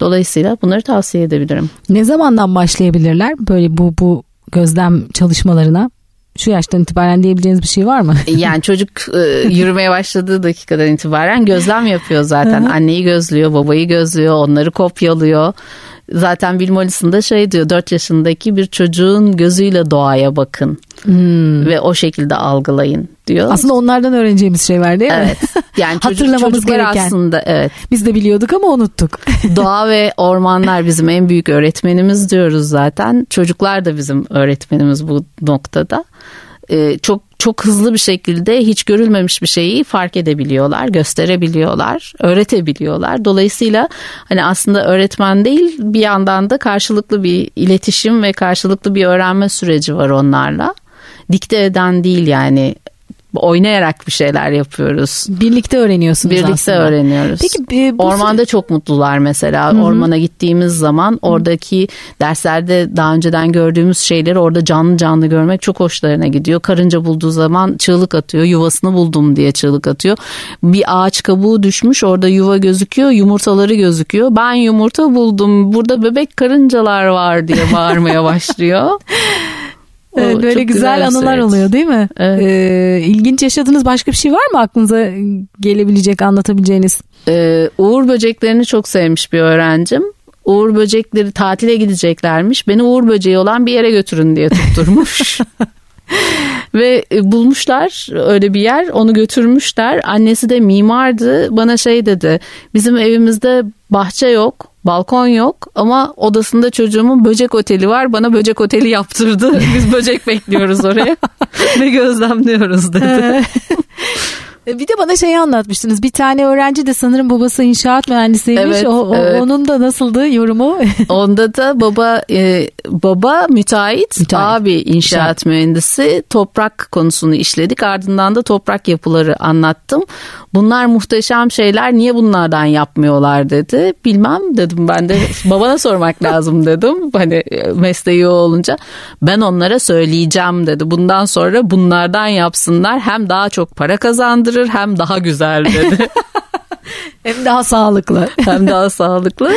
Dolayısıyla bunları tavsiye edebilirim. Ne zamandan başlayabilirler böyle bu bu gözlem çalışmalarına? Şu yaştan itibaren diyebileceğiniz bir şey var mı? Yani (laughs) çocuk e, yürümeye başladığı dakikadan itibaren gözlem yapıyor zaten. Anneyi gözlüyor, babayı gözlüyor, onları kopyalıyor. Zaten Bill Mollison da şey diyor 4 yaşındaki bir çocuğun gözüyle doğaya bakın hmm. ve o şekilde algılayın diyor. Aslında onlardan öğreneceğimiz şey var değil mi? Evet. Yani (laughs) çocuk, Hatırlamamız gereken. aslında evet. Biz de biliyorduk ama unuttuk. (laughs) Doğa ve ormanlar bizim en büyük öğretmenimiz diyoruz zaten. Çocuklar da bizim öğretmenimiz bu noktada. Ee, çok çok hızlı bir şekilde hiç görülmemiş bir şeyi fark edebiliyorlar, gösterebiliyorlar, öğretebiliyorlar. Dolayısıyla hani aslında öğretmen değil bir yandan da karşılıklı bir iletişim ve karşılıklı bir öğrenme süreci var onlarla. Dikte eden değil yani oynayarak bir şeyler yapıyoruz. Birlikte öğreniyorsunuz Birlikte aslında. öğreniyoruz. Peki e, bu ormanda çok mutlular mesela. Hı-hı. Ormana gittiğimiz zaman oradaki derslerde daha önceden gördüğümüz şeyleri orada canlı canlı görmek çok hoşlarına gidiyor. Karınca bulduğu zaman çığlık atıyor. Yuvasını buldum diye çığlık atıyor. Bir ağaç kabuğu düşmüş. Orada yuva gözüküyor. Yumurtaları gözüküyor. Ben yumurta buldum. Burada bebek karıncalar var diye bağırmaya (laughs) başlıyor. Evet, böyle güzel, güzel anılar evet. oluyor değil mi? Evet. Ee, ilginç yaşadığınız başka bir şey var mı aklınıza gelebilecek anlatabileceğiniz? Ee, Uğur böceklerini çok sevmiş bir öğrencim. Uğur böcekleri tatile gideceklermiş. Beni Uğur böceği olan bir yere götürün diye tutturmuş. (laughs) (laughs) Ve e, bulmuşlar öyle bir yer onu götürmüşler. Annesi de mimardı bana şey dedi bizim evimizde bahçe yok balkon yok ama odasında çocuğumun böcek oteli var bana böcek oteli yaptırdı. Biz böcek bekliyoruz oraya (laughs) ve gözlemliyoruz dedi. (laughs) E, bir de bana şeyi anlatmıştınız. Bir tane öğrenci de sanırım babası inşaat mühendisiymiş. Evet, o, o, evet. Onun da nasıldı yorumu? (laughs) Onda da baba e, baba müteahhit, müteahhit. abi inşaat, mühendisi. Toprak konusunu işledik. Ardından da toprak yapıları anlattım. Bunlar muhteşem şeyler. Niye bunlardan yapmıyorlar dedi. Bilmem dedim ben de (laughs) babana sormak lazım dedim. Hani e, mesleği olunca ben onlara söyleyeceğim dedi. Bundan sonra bunlardan yapsınlar. Hem daha çok para kazandır kazandırır hem daha güzel dedi. (laughs) hem daha sağlıklı. hem daha sağlıklı.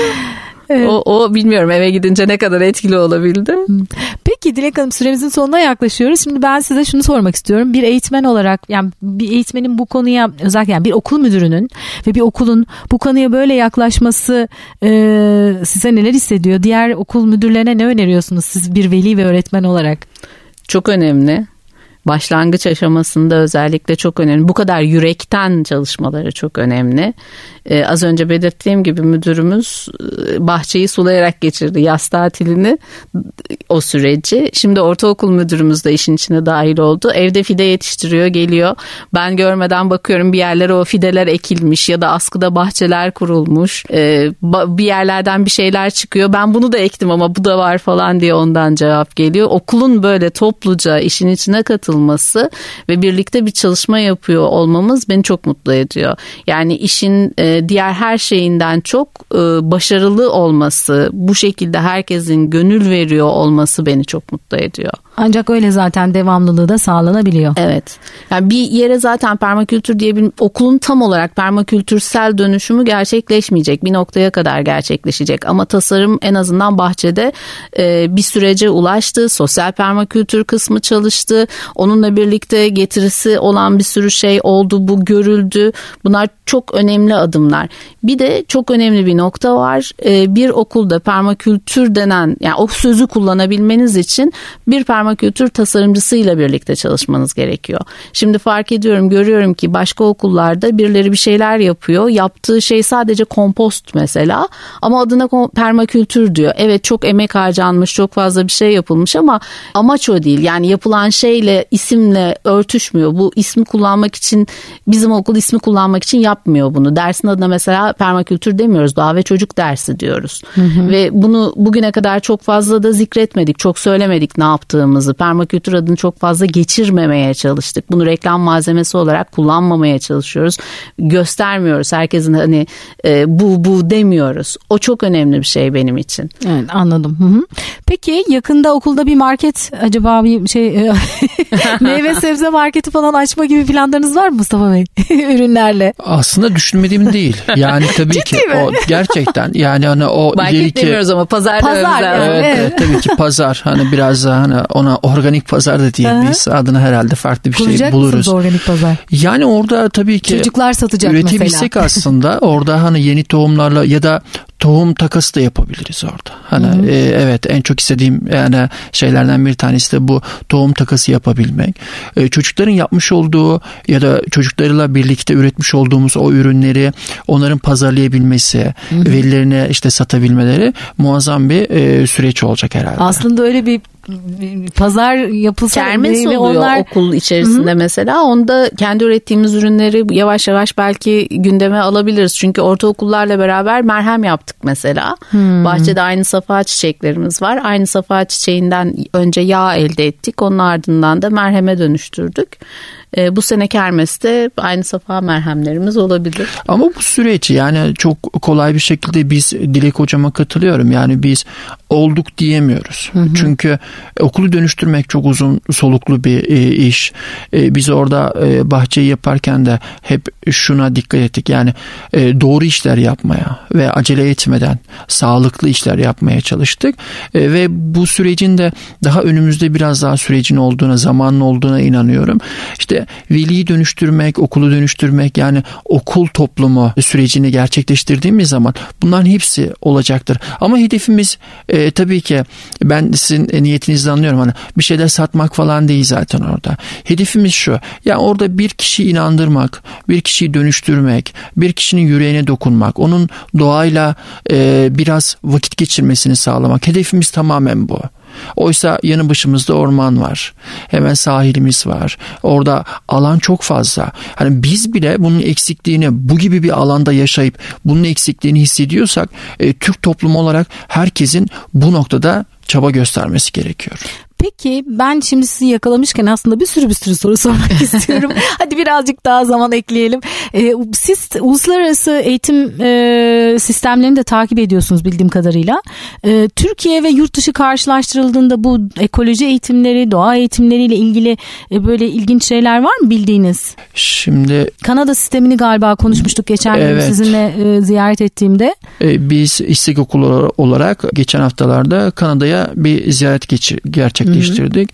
Evet. O, o bilmiyorum eve gidince ne kadar etkili olabildi. Peki Dilek Hanım süremizin sonuna yaklaşıyoruz. Şimdi ben size şunu sormak istiyorum. Bir eğitmen olarak yani bir eğitmenin bu konuya özellikle yani bir okul müdürünün ve bir okulun bu konuya böyle yaklaşması e, size neler hissediyor? Diğer okul müdürlerine ne öneriyorsunuz siz bir veli ve öğretmen olarak? Çok önemli başlangıç aşamasında özellikle çok önemli. Bu kadar yürekten çalışmaları çok önemli. Ee, az önce belirttiğim gibi müdürümüz e, bahçeyi sulayarak geçirdi yaz tatilini o süreci. Şimdi ortaokul müdürümüz de işin içine dahil oldu. Evde fide yetiştiriyor geliyor. Ben görmeden bakıyorum bir yerlere o fideler ekilmiş ya da askıda bahçeler kurulmuş. Ee, bir yerlerden bir şeyler çıkıyor. Ben bunu da ektim ama bu da var falan diye ondan cevap geliyor. Okulun böyle topluca işin içine katılması ve birlikte bir çalışma yapıyor olmamız beni çok mutlu ediyor. Yani işin e, diğer her şeyinden çok e, başarılı olması, bu şekilde herkesin gönül veriyor olması beni çok mutlu ediyor. Ancak öyle zaten devamlılığı da sağlanabiliyor. Evet. Yani bir yere zaten permakültür diye bir okulun tam olarak permakültürsel dönüşümü gerçekleşmeyecek. Bir noktaya kadar gerçekleşecek. Ama tasarım en azından bahçede e, bir sürece ulaştı. Sosyal permakültür kısmı çalıştı. Onunla birlikte getirisi olan bir sürü şey oldu. Bu görüldü. Bunlar çok önemli adımlar. Bir de çok önemli bir nokta var. E, bir okulda permakültür denen yani o sözü kullanabilmeniz için bir permakültür tasarımcısıyla birlikte çalışmanız gerekiyor. Şimdi fark ediyorum, görüyorum ki başka okullarda birileri bir şeyler yapıyor. Yaptığı şey sadece kompost mesela ama adına permakültür diyor. Evet çok emek harcanmış, çok fazla bir şey yapılmış ama amaç o değil. Yani yapılan şeyle isimle örtüşmüyor. Bu ismi kullanmak için bizim okul ismi kullanmak için yapmıyor bunu. Dersin adına mesela permakültür demiyoruz. Doğa ve çocuk dersi diyoruz. Hı hı. Ve bunu bugüne kadar çok fazla da zikretmedik. Çok söylemedik ne yaptığımızı. Permakültür adını çok fazla geçirmemeye çalıştık. Bunu reklam malzemesi olarak kullanmamaya çalışıyoruz. Göstermiyoruz. Herkesin hani e, bu bu demiyoruz. O çok önemli bir şey benim için. Evet anladım. Hı hı. Peki yakında okulda bir market acaba bir şey e, (laughs) (laughs) meyve sebze marketi falan açma gibi planlarınız var mı Mustafa Bey? (laughs) Ürünlerle. Aslında düşünmediğim değil. Yani tabii ki mi? o gerçekten yani hani o Market ileriki demiyoruz ama pazar, Pazar, yani. Evet, Evet. evet, tabii ki pazar hani biraz daha hani ona organik pazar da diyemeyiz. Adına herhalde farklı bir şey Kuracak buluruz. mısınız organik pazar? Yani orada tabii ki Çocuklar satacak üretebilsek mesela. aslında orada hani yeni tohumlarla ya da tohum takası da yapabiliriz orada. Hani e, evet en çok istediğim yani şeylerden bir tanesi de bu tohum takası yapabilmek. E, çocukların yapmış olduğu ya da çocuklarıyla birlikte üretmiş olduğumuz o ürünleri onların pazarlayabilmesi, velilerine işte satabilmeleri muazzam bir e, süreç olacak herhalde. Aslında öyle bir pazar yapılsa Kermes ve oluyor onlar okul içerisinde mesela. Onda kendi ürettiğimiz ürünleri yavaş yavaş belki gündeme alabiliriz. Çünkü ortaokullarla beraber merhem yaptık mesela. Bahçede aynı safa çiçeklerimiz var. Aynı safa çiçeğinden önce yağ elde ettik. Onun ardından da merheme dönüştürdük. Ee, bu sene kermeste aynı safa merhemlerimiz olabilir. Ama bu süreç yani çok kolay bir şekilde biz Dilek hocama katılıyorum. Yani biz olduk diyemiyoruz. Çünkü okulu dönüştürmek çok uzun soluklu bir e, iş. E, biz orada e, bahçeyi yaparken de hep şuna dikkat ettik. Yani e, doğru işler yapmaya ve acele etmeden sağlıklı işler yapmaya çalıştık. E, ve bu sürecin de daha önümüzde biraz daha sürecin olduğuna, zamanın olduğuna inanıyorum. İşte veliyi dönüştürmek, okulu dönüştürmek yani okul toplumu sürecini gerçekleştirdiğimiz zaman bunların hepsi olacaktır. Ama hedefimiz e, tabii ki ben sizin niyetinizi anlıyorum hani bir şeyler satmak falan değil zaten orada. Hedefimiz şu. Ya orada bir kişiyi inandırmak, bir kişiyi dönüştürmek, bir kişinin yüreğine dokunmak, onun doğayla e, biraz vakit geçirmesini sağlamak. Hedefimiz tamamen bu. Oysa yanı başımızda orman var. Hemen sahilimiz var. Orada alan çok fazla. Hani biz bile bunun eksikliğini bu gibi bir alanda yaşayıp bunun eksikliğini hissediyorsak e, Türk toplumu olarak herkesin bu noktada çaba göstermesi gerekiyor. Peki ben şimdi sizi yakalamışken aslında bir sürü bir sürü soru sormak (laughs) istiyorum. Hadi birazcık daha zaman ekleyelim. Ee, siz uluslararası eğitim e, sistemlerini de takip ediyorsunuz bildiğim kadarıyla. Ee, Türkiye ve yurt dışı karşılaştırıldığında bu ekoloji eğitimleri, doğa eğitimleriyle ilgili e, böyle ilginç şeyler var mı bildiğiniz? Şimdi Kanada sistemini galiba konuşmuştuk geçen gün Evet. sizinle e, ziyaret ettiğimde. e, biz istek okulu olarak geçen haftalarda Kanada'ya bir ziyaret geçir, gerçekleştirdik.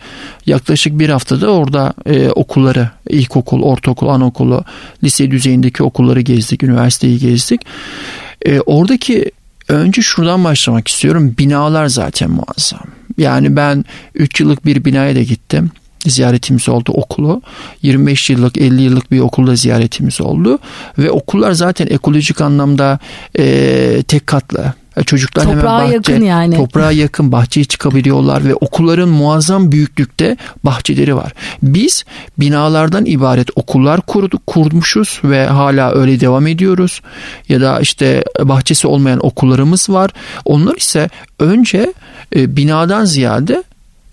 Yaklaşık bir haftada orada e, okulları, ilkokul, ortaokul, anaokulu, lise düzeyindeki okulları gezdik, üniversiteyi gezdik. E, oradaki önce şuradan başlamak istiyorum. Binalar zaten muazzam. Yani ben 3 yıllık bir binaya da gittim. Ziyaretimiz oldu okulu. 25 yıllık 50 yıllık bir okulda ziyaretimiz oldu. Ve okullar zaten ekolojik anlamda e, tek katlı. Çocuklar hemen Toprağa bahçe, yakın yani. toprağa yakın bahçeye çıkabiliyorlar ve okulların muazzam büyüklükte bahçeleri var. Biz binalardan ibaret okullar kurduk, kurmuşuz ve hala öyle devam ediyoruz. Ya da işte bahçesi olmayan okullarımız var. Onlar ise önce e, binadan ziyade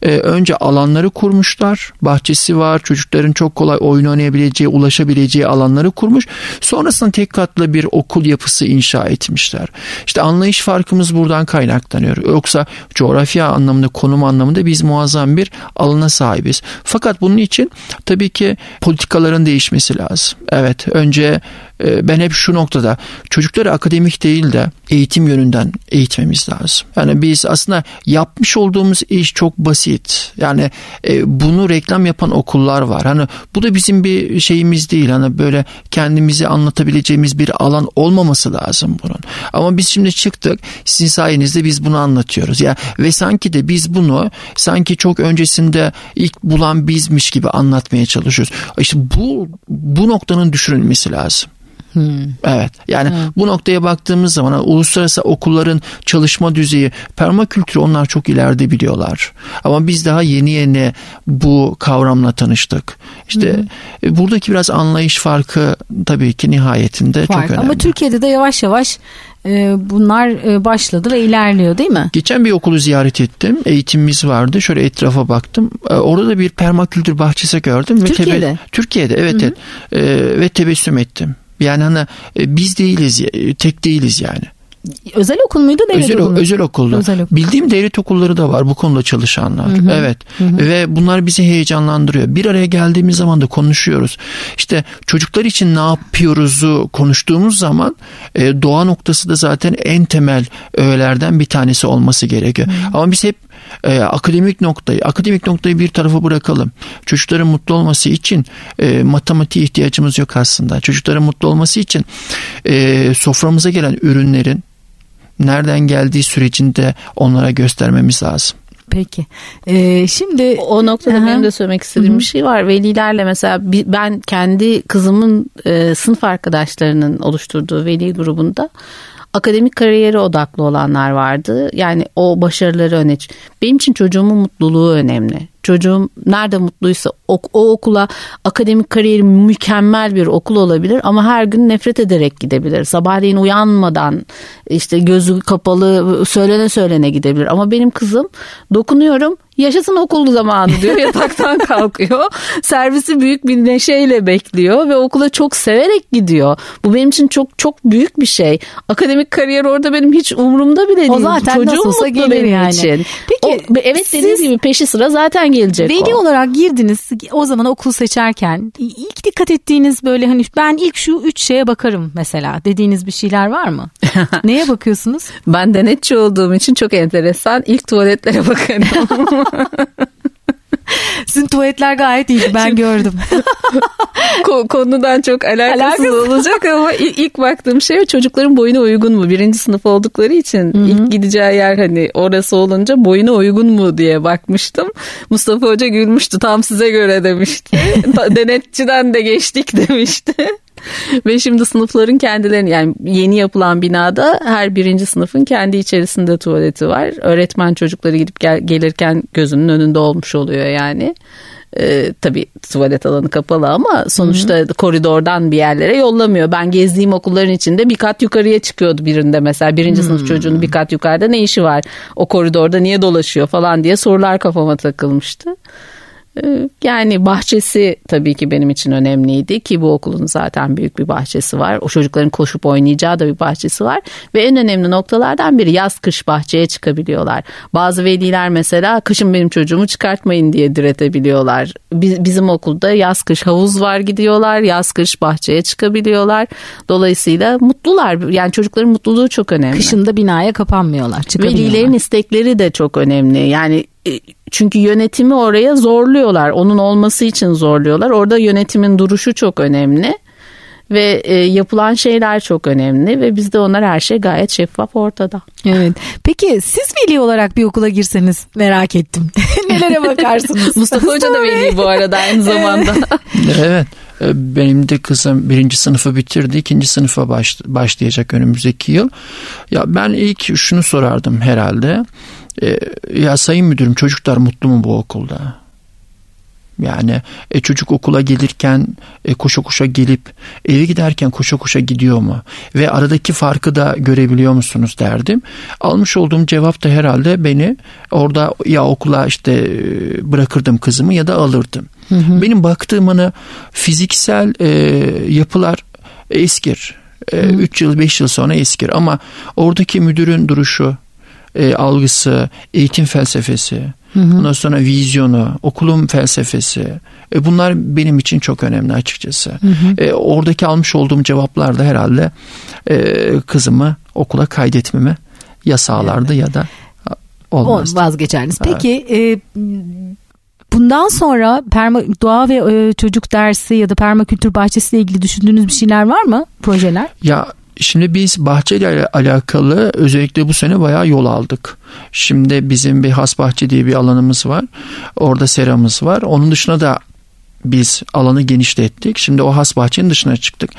e, önce alanları kurmuşlar. Bahçesi var. Çocukların çok kolay oyun oynayabileceği, ulaşabileceği alanları kurmuş. Sonrasında tek katlı bir okul yapısı inşa etmişler. İşte anlayış farkımız buradan kaynaklanıyor. Yoksa coğrafya anlamında, konum anlamında biz muazzam bir alana sahibiz. Fakat bunun için tabii ki politikaların değişmesi lazım. Evet, önce ben hep şu noktada çocukları akademik değil de eğitim yönünden eğitmemiz lazım. Yani biz aslında yapmış olduğumuz iş çok basit. Yani e, bunu reklam yapan okullar var. Hani bu da bizim bir şeyimiz değil. Hani böyle kendimizi anlatabileceğimiz bir alan olmaması lazım bunun. Ama biz şimdi çıktık. Sizin sayenizde biz bunu anlatıyoruz. Ya ve sanki de biz bunu sanki çok öncesinde ilk bulan bizmiş gibi anlatmaya çalışıyoruz. İşte bu bu noktanın düşürülmesi lazım. Hmm. Evet. Yani hmm. bu noktaya baktığımız zaman uluslararası okulların çalışma düzeyi permakültürü onlar çok ileride biliyorlar. Ama biz daha yeni yeni bu kavramla tanıştık. İşte hmm. buradaki biraz anlayış farkı tabii ki nihayetinde Fark. çok önemli. Ama Türkiye'de de yavaş yavaş e, bunlar e, başladı ve ilerliyor değil mi? Geçen bir okulu ziyaret ettim. Eğitimimiz vardı. Şöyle etrafa baktım. Orada da bir permakültür bahçesi gördüm. Türkiye'de? Ve tebe- Türkiye'de evet. evet. ve tebessüm ettim. Yani hani biz değiliz, tek değiliz yani. Özel okul muydu devlet özel, okulu Özel okulda. Özel okul. Bildiğim devlet okulları da var bu konuda çalışanlar. Hı hı. Evet. Hı hı. Ve bunlar bizi heyecanlandırıyor. Bir araya geldiğimiz zaman da konuşuyoruz. İşte çocuklar için ne yapıyoruzu konuştuğumuz zaman e, doğa noktası da zaten en temel öğelerden bir tanesi olması gerekiyor. Hı hı. Ama biz hep e, akademik noktayı, akademik noktayı bir tarafa bırakalım. Çocukların mutlu olması için e, matematiğe ihtiyacımız yok aslında. Çocukların mutlu olması için e, soframıza gelen ürünlerin nereden geldiği sürecinde onlara göstermemiz lazım. Peki. Ee, şimdi o noktada Aha. benim de söylemek istediğim Hı-hı. bir şey var. Velilerle mesela ben kendi kızımın e, sınıf arkadaşlarının oluşturduğu veli grubunda akademik kariyeri odaklı olanlar vardı. Yani o başarıları öne Benim için çocuğumun mutluluğu önemli. Çocuğum nerede mutluysa o, o okula akademik kariyeri mükemmel bir okul olabilir ama her gün nefret ederek gidebilir. Sabahleyin uyanmadan işte gözü kapalı söylene söylene gidebilir. Ama benim kızım dokunuyorum yaşasın okul zamanı diyor (laughs) yataktan kalkıyor. Servisi büyük bir neşeyle bekliyor ve okula çok severek gidiyor. Bu benim için çok çok büyük bir şey. Akademik kariyer orada benim hiç umurumda bile değil. O zaten Çocuğum nasıl olsa gelir yani. Için. Peki o, evet siz, dediğiniz gibi peşi sıra zaten gelecek Veli o. olarak girdiniz o zaman okul seçerken ilk dikkat ettiğiniz böyle hani ben ilk şu üç şeye bakarım mesela dediğiniz bir şeyler var mı? (laughs) Neye bakıyorsunuz? Ben denetçi olduğum için çok enteresan. İlk tuvaletlere bakarım. (laughs) Sizin tuvaletler gayet iyi ben gördüm. (laughs) Konudan çok alakasız, alakasız olacak ama ilk baktığım şey çocukların boyuna uygun mu? Birinci sınıf oldukları için Hı-hı. ilk gideceği yer hani orası olunca boyuna uygun mu diye bakmıştım. Mustafa Hoca gülmüştü tam size göre demişti. (laughs) Denetçiden de geçtik demişti. (laughs) Ve şimdi sınıfların kendilerini yani yeni yapılan binada her birinci sınıfın kendi içerisinde tuvaleti var. Öğretmen çocukları gidip gel, gelirken gözünün önünde olmuş oluyor yani. Ee, tabii tuvalet alanı kapalı ama sonuçta Hı-hı. koridordan bir yerlere yollamıyor. Ben gezdiğim okulların içinde bir kat yukarıya çıkıyordu birinde mesela birinci Hı-hı. sınıf çocuğunun bir kat yukarıda ne işi var? O koridorda niye dolaşıyor falan diye sorular kafama takılmıştı. Ee, yani bahçesi tabii ki benim için önemliydi ki bu okulun zaten büyük bir bahçesi var. O çocukların koşup oynayacağı da bir bahçesi var. Ve en önemli noktalardan biri yaz kış bahçeye çıkabiliyorlar. Bazı veliler mesela kışın benim çocuğumu çıkartmayın diye diretebiliyorlar. Bizim okulda yaz kış havuz var gidiyorlar. Yaz kış bahçeye çıkabiliyorlar. Dolayısıyla mutlular. Yani çocukların mutluluğu çok önemli. Kışında binaya kapanmıyorlar. Velilerin istekleri de çok önemli. Yani e, çünkü yönetimi oraya zorluyorlar. Onun olması için zorluyorlar. Orada yönetimin duruşu çok önemli ve e, yapılan şeyler çok önemli ve bizde onlar her şey gayet şeffaf ortada. Evet. Peki siz veli olarak bir okula girseniz merak ettim. (laughs) Nelere bakarsınız? Mustafa Hoca da veli bu arada aynı (laughs) zamanda. evet. E, benim de kızım birinci sınıfı bitirdi. ikinci sınıfa baş, başlayacak önümüzdeki yıl. Ya ben ilk şunu sorardım herhalde. E, ya sayın müdürüm çocuklar mutlu mu bu okulda? Yani e, çocuk okula gelirken e, koşa koşa gelip eve giderken koşa koşa gidiyor mu? Ve aradaki farkı da görebiliyor musunuz derdim. Almış olduğum cevap da herhalde beni orada ya okula işte e, bırakırdım kızımı ya da alırdım. Hı hı. Benim baktığım hani fiziksel e, yapılar eskir. 3 e, yıl 5 yıl sonra eskir ama oradaki müdürün duruşu e, algısı, eğitim felsefesi, hı hı. ondan sonra vizyonu, okulun felsefesi e, bunlar benim için çok önemli açıkçası. Hı hı. E, oradaki almış olduğum cevaplar da herhalde e, kızımı okula kaydetmemi ya sağlardı evet. ya da olmazdı. Vazgeçerdiniz. Peki evet. e, bundan sonra perma, doğa ve e, çocuk dersi ya da permakültür bahçesiyle ilgili düşündüğünüz bir şeyler var mı? Projeler? Ya Şimdi biz bahçeyle alakalı özellikle bu sene bayağı yol aldık. Şimdi bizim bir has bahçe diye bir alanımız var. Orada seramız var. Onun dışında da biz alanı genişlettik. Şimdi o has bahçenin dışına çıktık.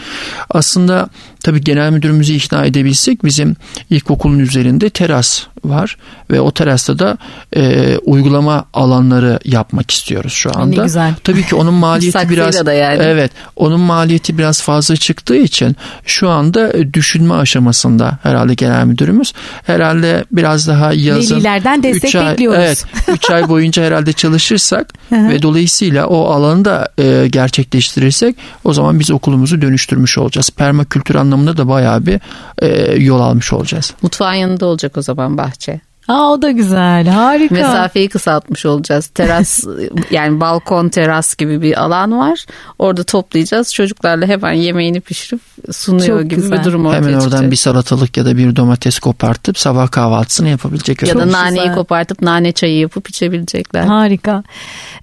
Aslında tabii genel müdürümüzü ikna edebilsek bizim ilkokulun üzerinde teras var ve o terasta da e, uygulama alanları yapmak istiyoruz şu anda. Ne güzel. Tabii ki onun (laughs) maliyeti biraz da yani. evet onun maliyeti biraz fazla çıktığı için şu anda düşünme aşamasında herhalde genel müdürümüz herhalde biraz daha yazın Velilerden destek üç ay, bekliyoruz. Evet 3 ay boyunca herhalde çalışırsak (laughs) ve dolayısıyla o alanı da e, gerçekleştirirsek o zaman biz okulumuzu dönüştürmüş olacağız. Permakültür anlamında da bayağı bir e, yol almış olacağız. Mutfağın yanında olacak o zaman bahçe. Aa o da güzel. Harika. Mesafeyi kısaltmış olacağız. Teras (laughs) yani balkon teras gibi bir alan var. Orada toplayacağız. Çocuklarla hemen yemeğini pişirip sunuyor Çok gibi güzel. bir durum ortaya Hemen oradan çıkacak. bir salatalık ya da bir domates kopartıp sabah kahvaltısını yapabilecek. ya da öyle. naneyi güzel. kopartıp nane çayı yapıp içebilecekler. Harika.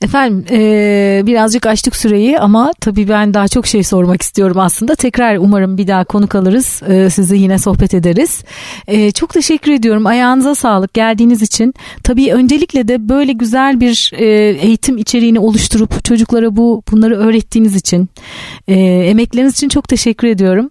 Efendim e, birazcık açtık süreyi ama tabii ben daha çok şey sormak istiyorum aslında. Tekrar umarım bir daha konuk alırız. E, sizi yine sohbet ederiz. E, çok teşekkür ediyorum. Ayağınıza sağlık geldiğiniz için. Tabii öncelikle de böyle güzel bir e, eğitim içeriğini oluşturup çocuklara bu bunları öğrettiğiniz için e, emekleriniz için çok teşekkür ediyorum.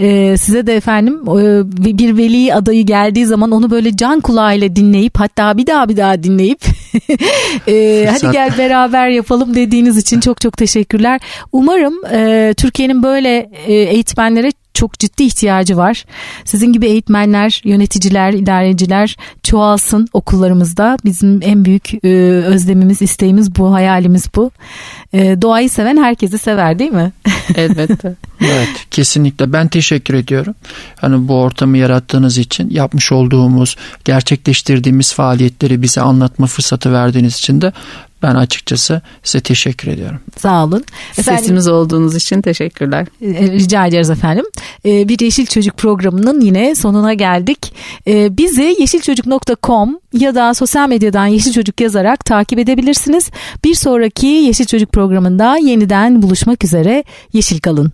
Ee, size de efendim e, bir veli adayı geldiği zaman onu böyle can kulağıyla dinleyip hatta bir daha bir daha dinleyip (laughs) e, hadi gel beraber yapalım dediğiniz için çok çok teşekkürler. Umarım e, Türkiye'nin böyle e, eğitmenlere çok ciddi ihtiyacı var. Sizin gibi eğitmenler, yöneticiler, idareciler çoğalsın okullarımızda. Bizim en büyük e, özlemimiz, isteğimiz bu, hayalimiz bu. E, doğayı seven herkesi sever değil mi? (laughs) Elbette. Evet kesinlikle ben teşekkür ediyorum. Hani bu ortamı yarattığınız için yapmış olduğumuz gerçekleştirdiğimiz faaliyetleri bize anlatma fırsatı verdiğiniz için de ben açıkçası size teşekkür ediyorum. Sağ olun. Efendim, Sesimiz olduğunuz için teşekkürler. E, Rica ederiz efendim. E, Bir Yeşil Çocuk programının yine sonuna geldik. E, Bizi yeşilçocuk.com ya da sosyal medyadan Yeşil Çocuk yazarak takip edebilirsiniz. Bir sonraki Yeşil Çocuk programında yeniden buluşmak üzere. Yeşil kalın.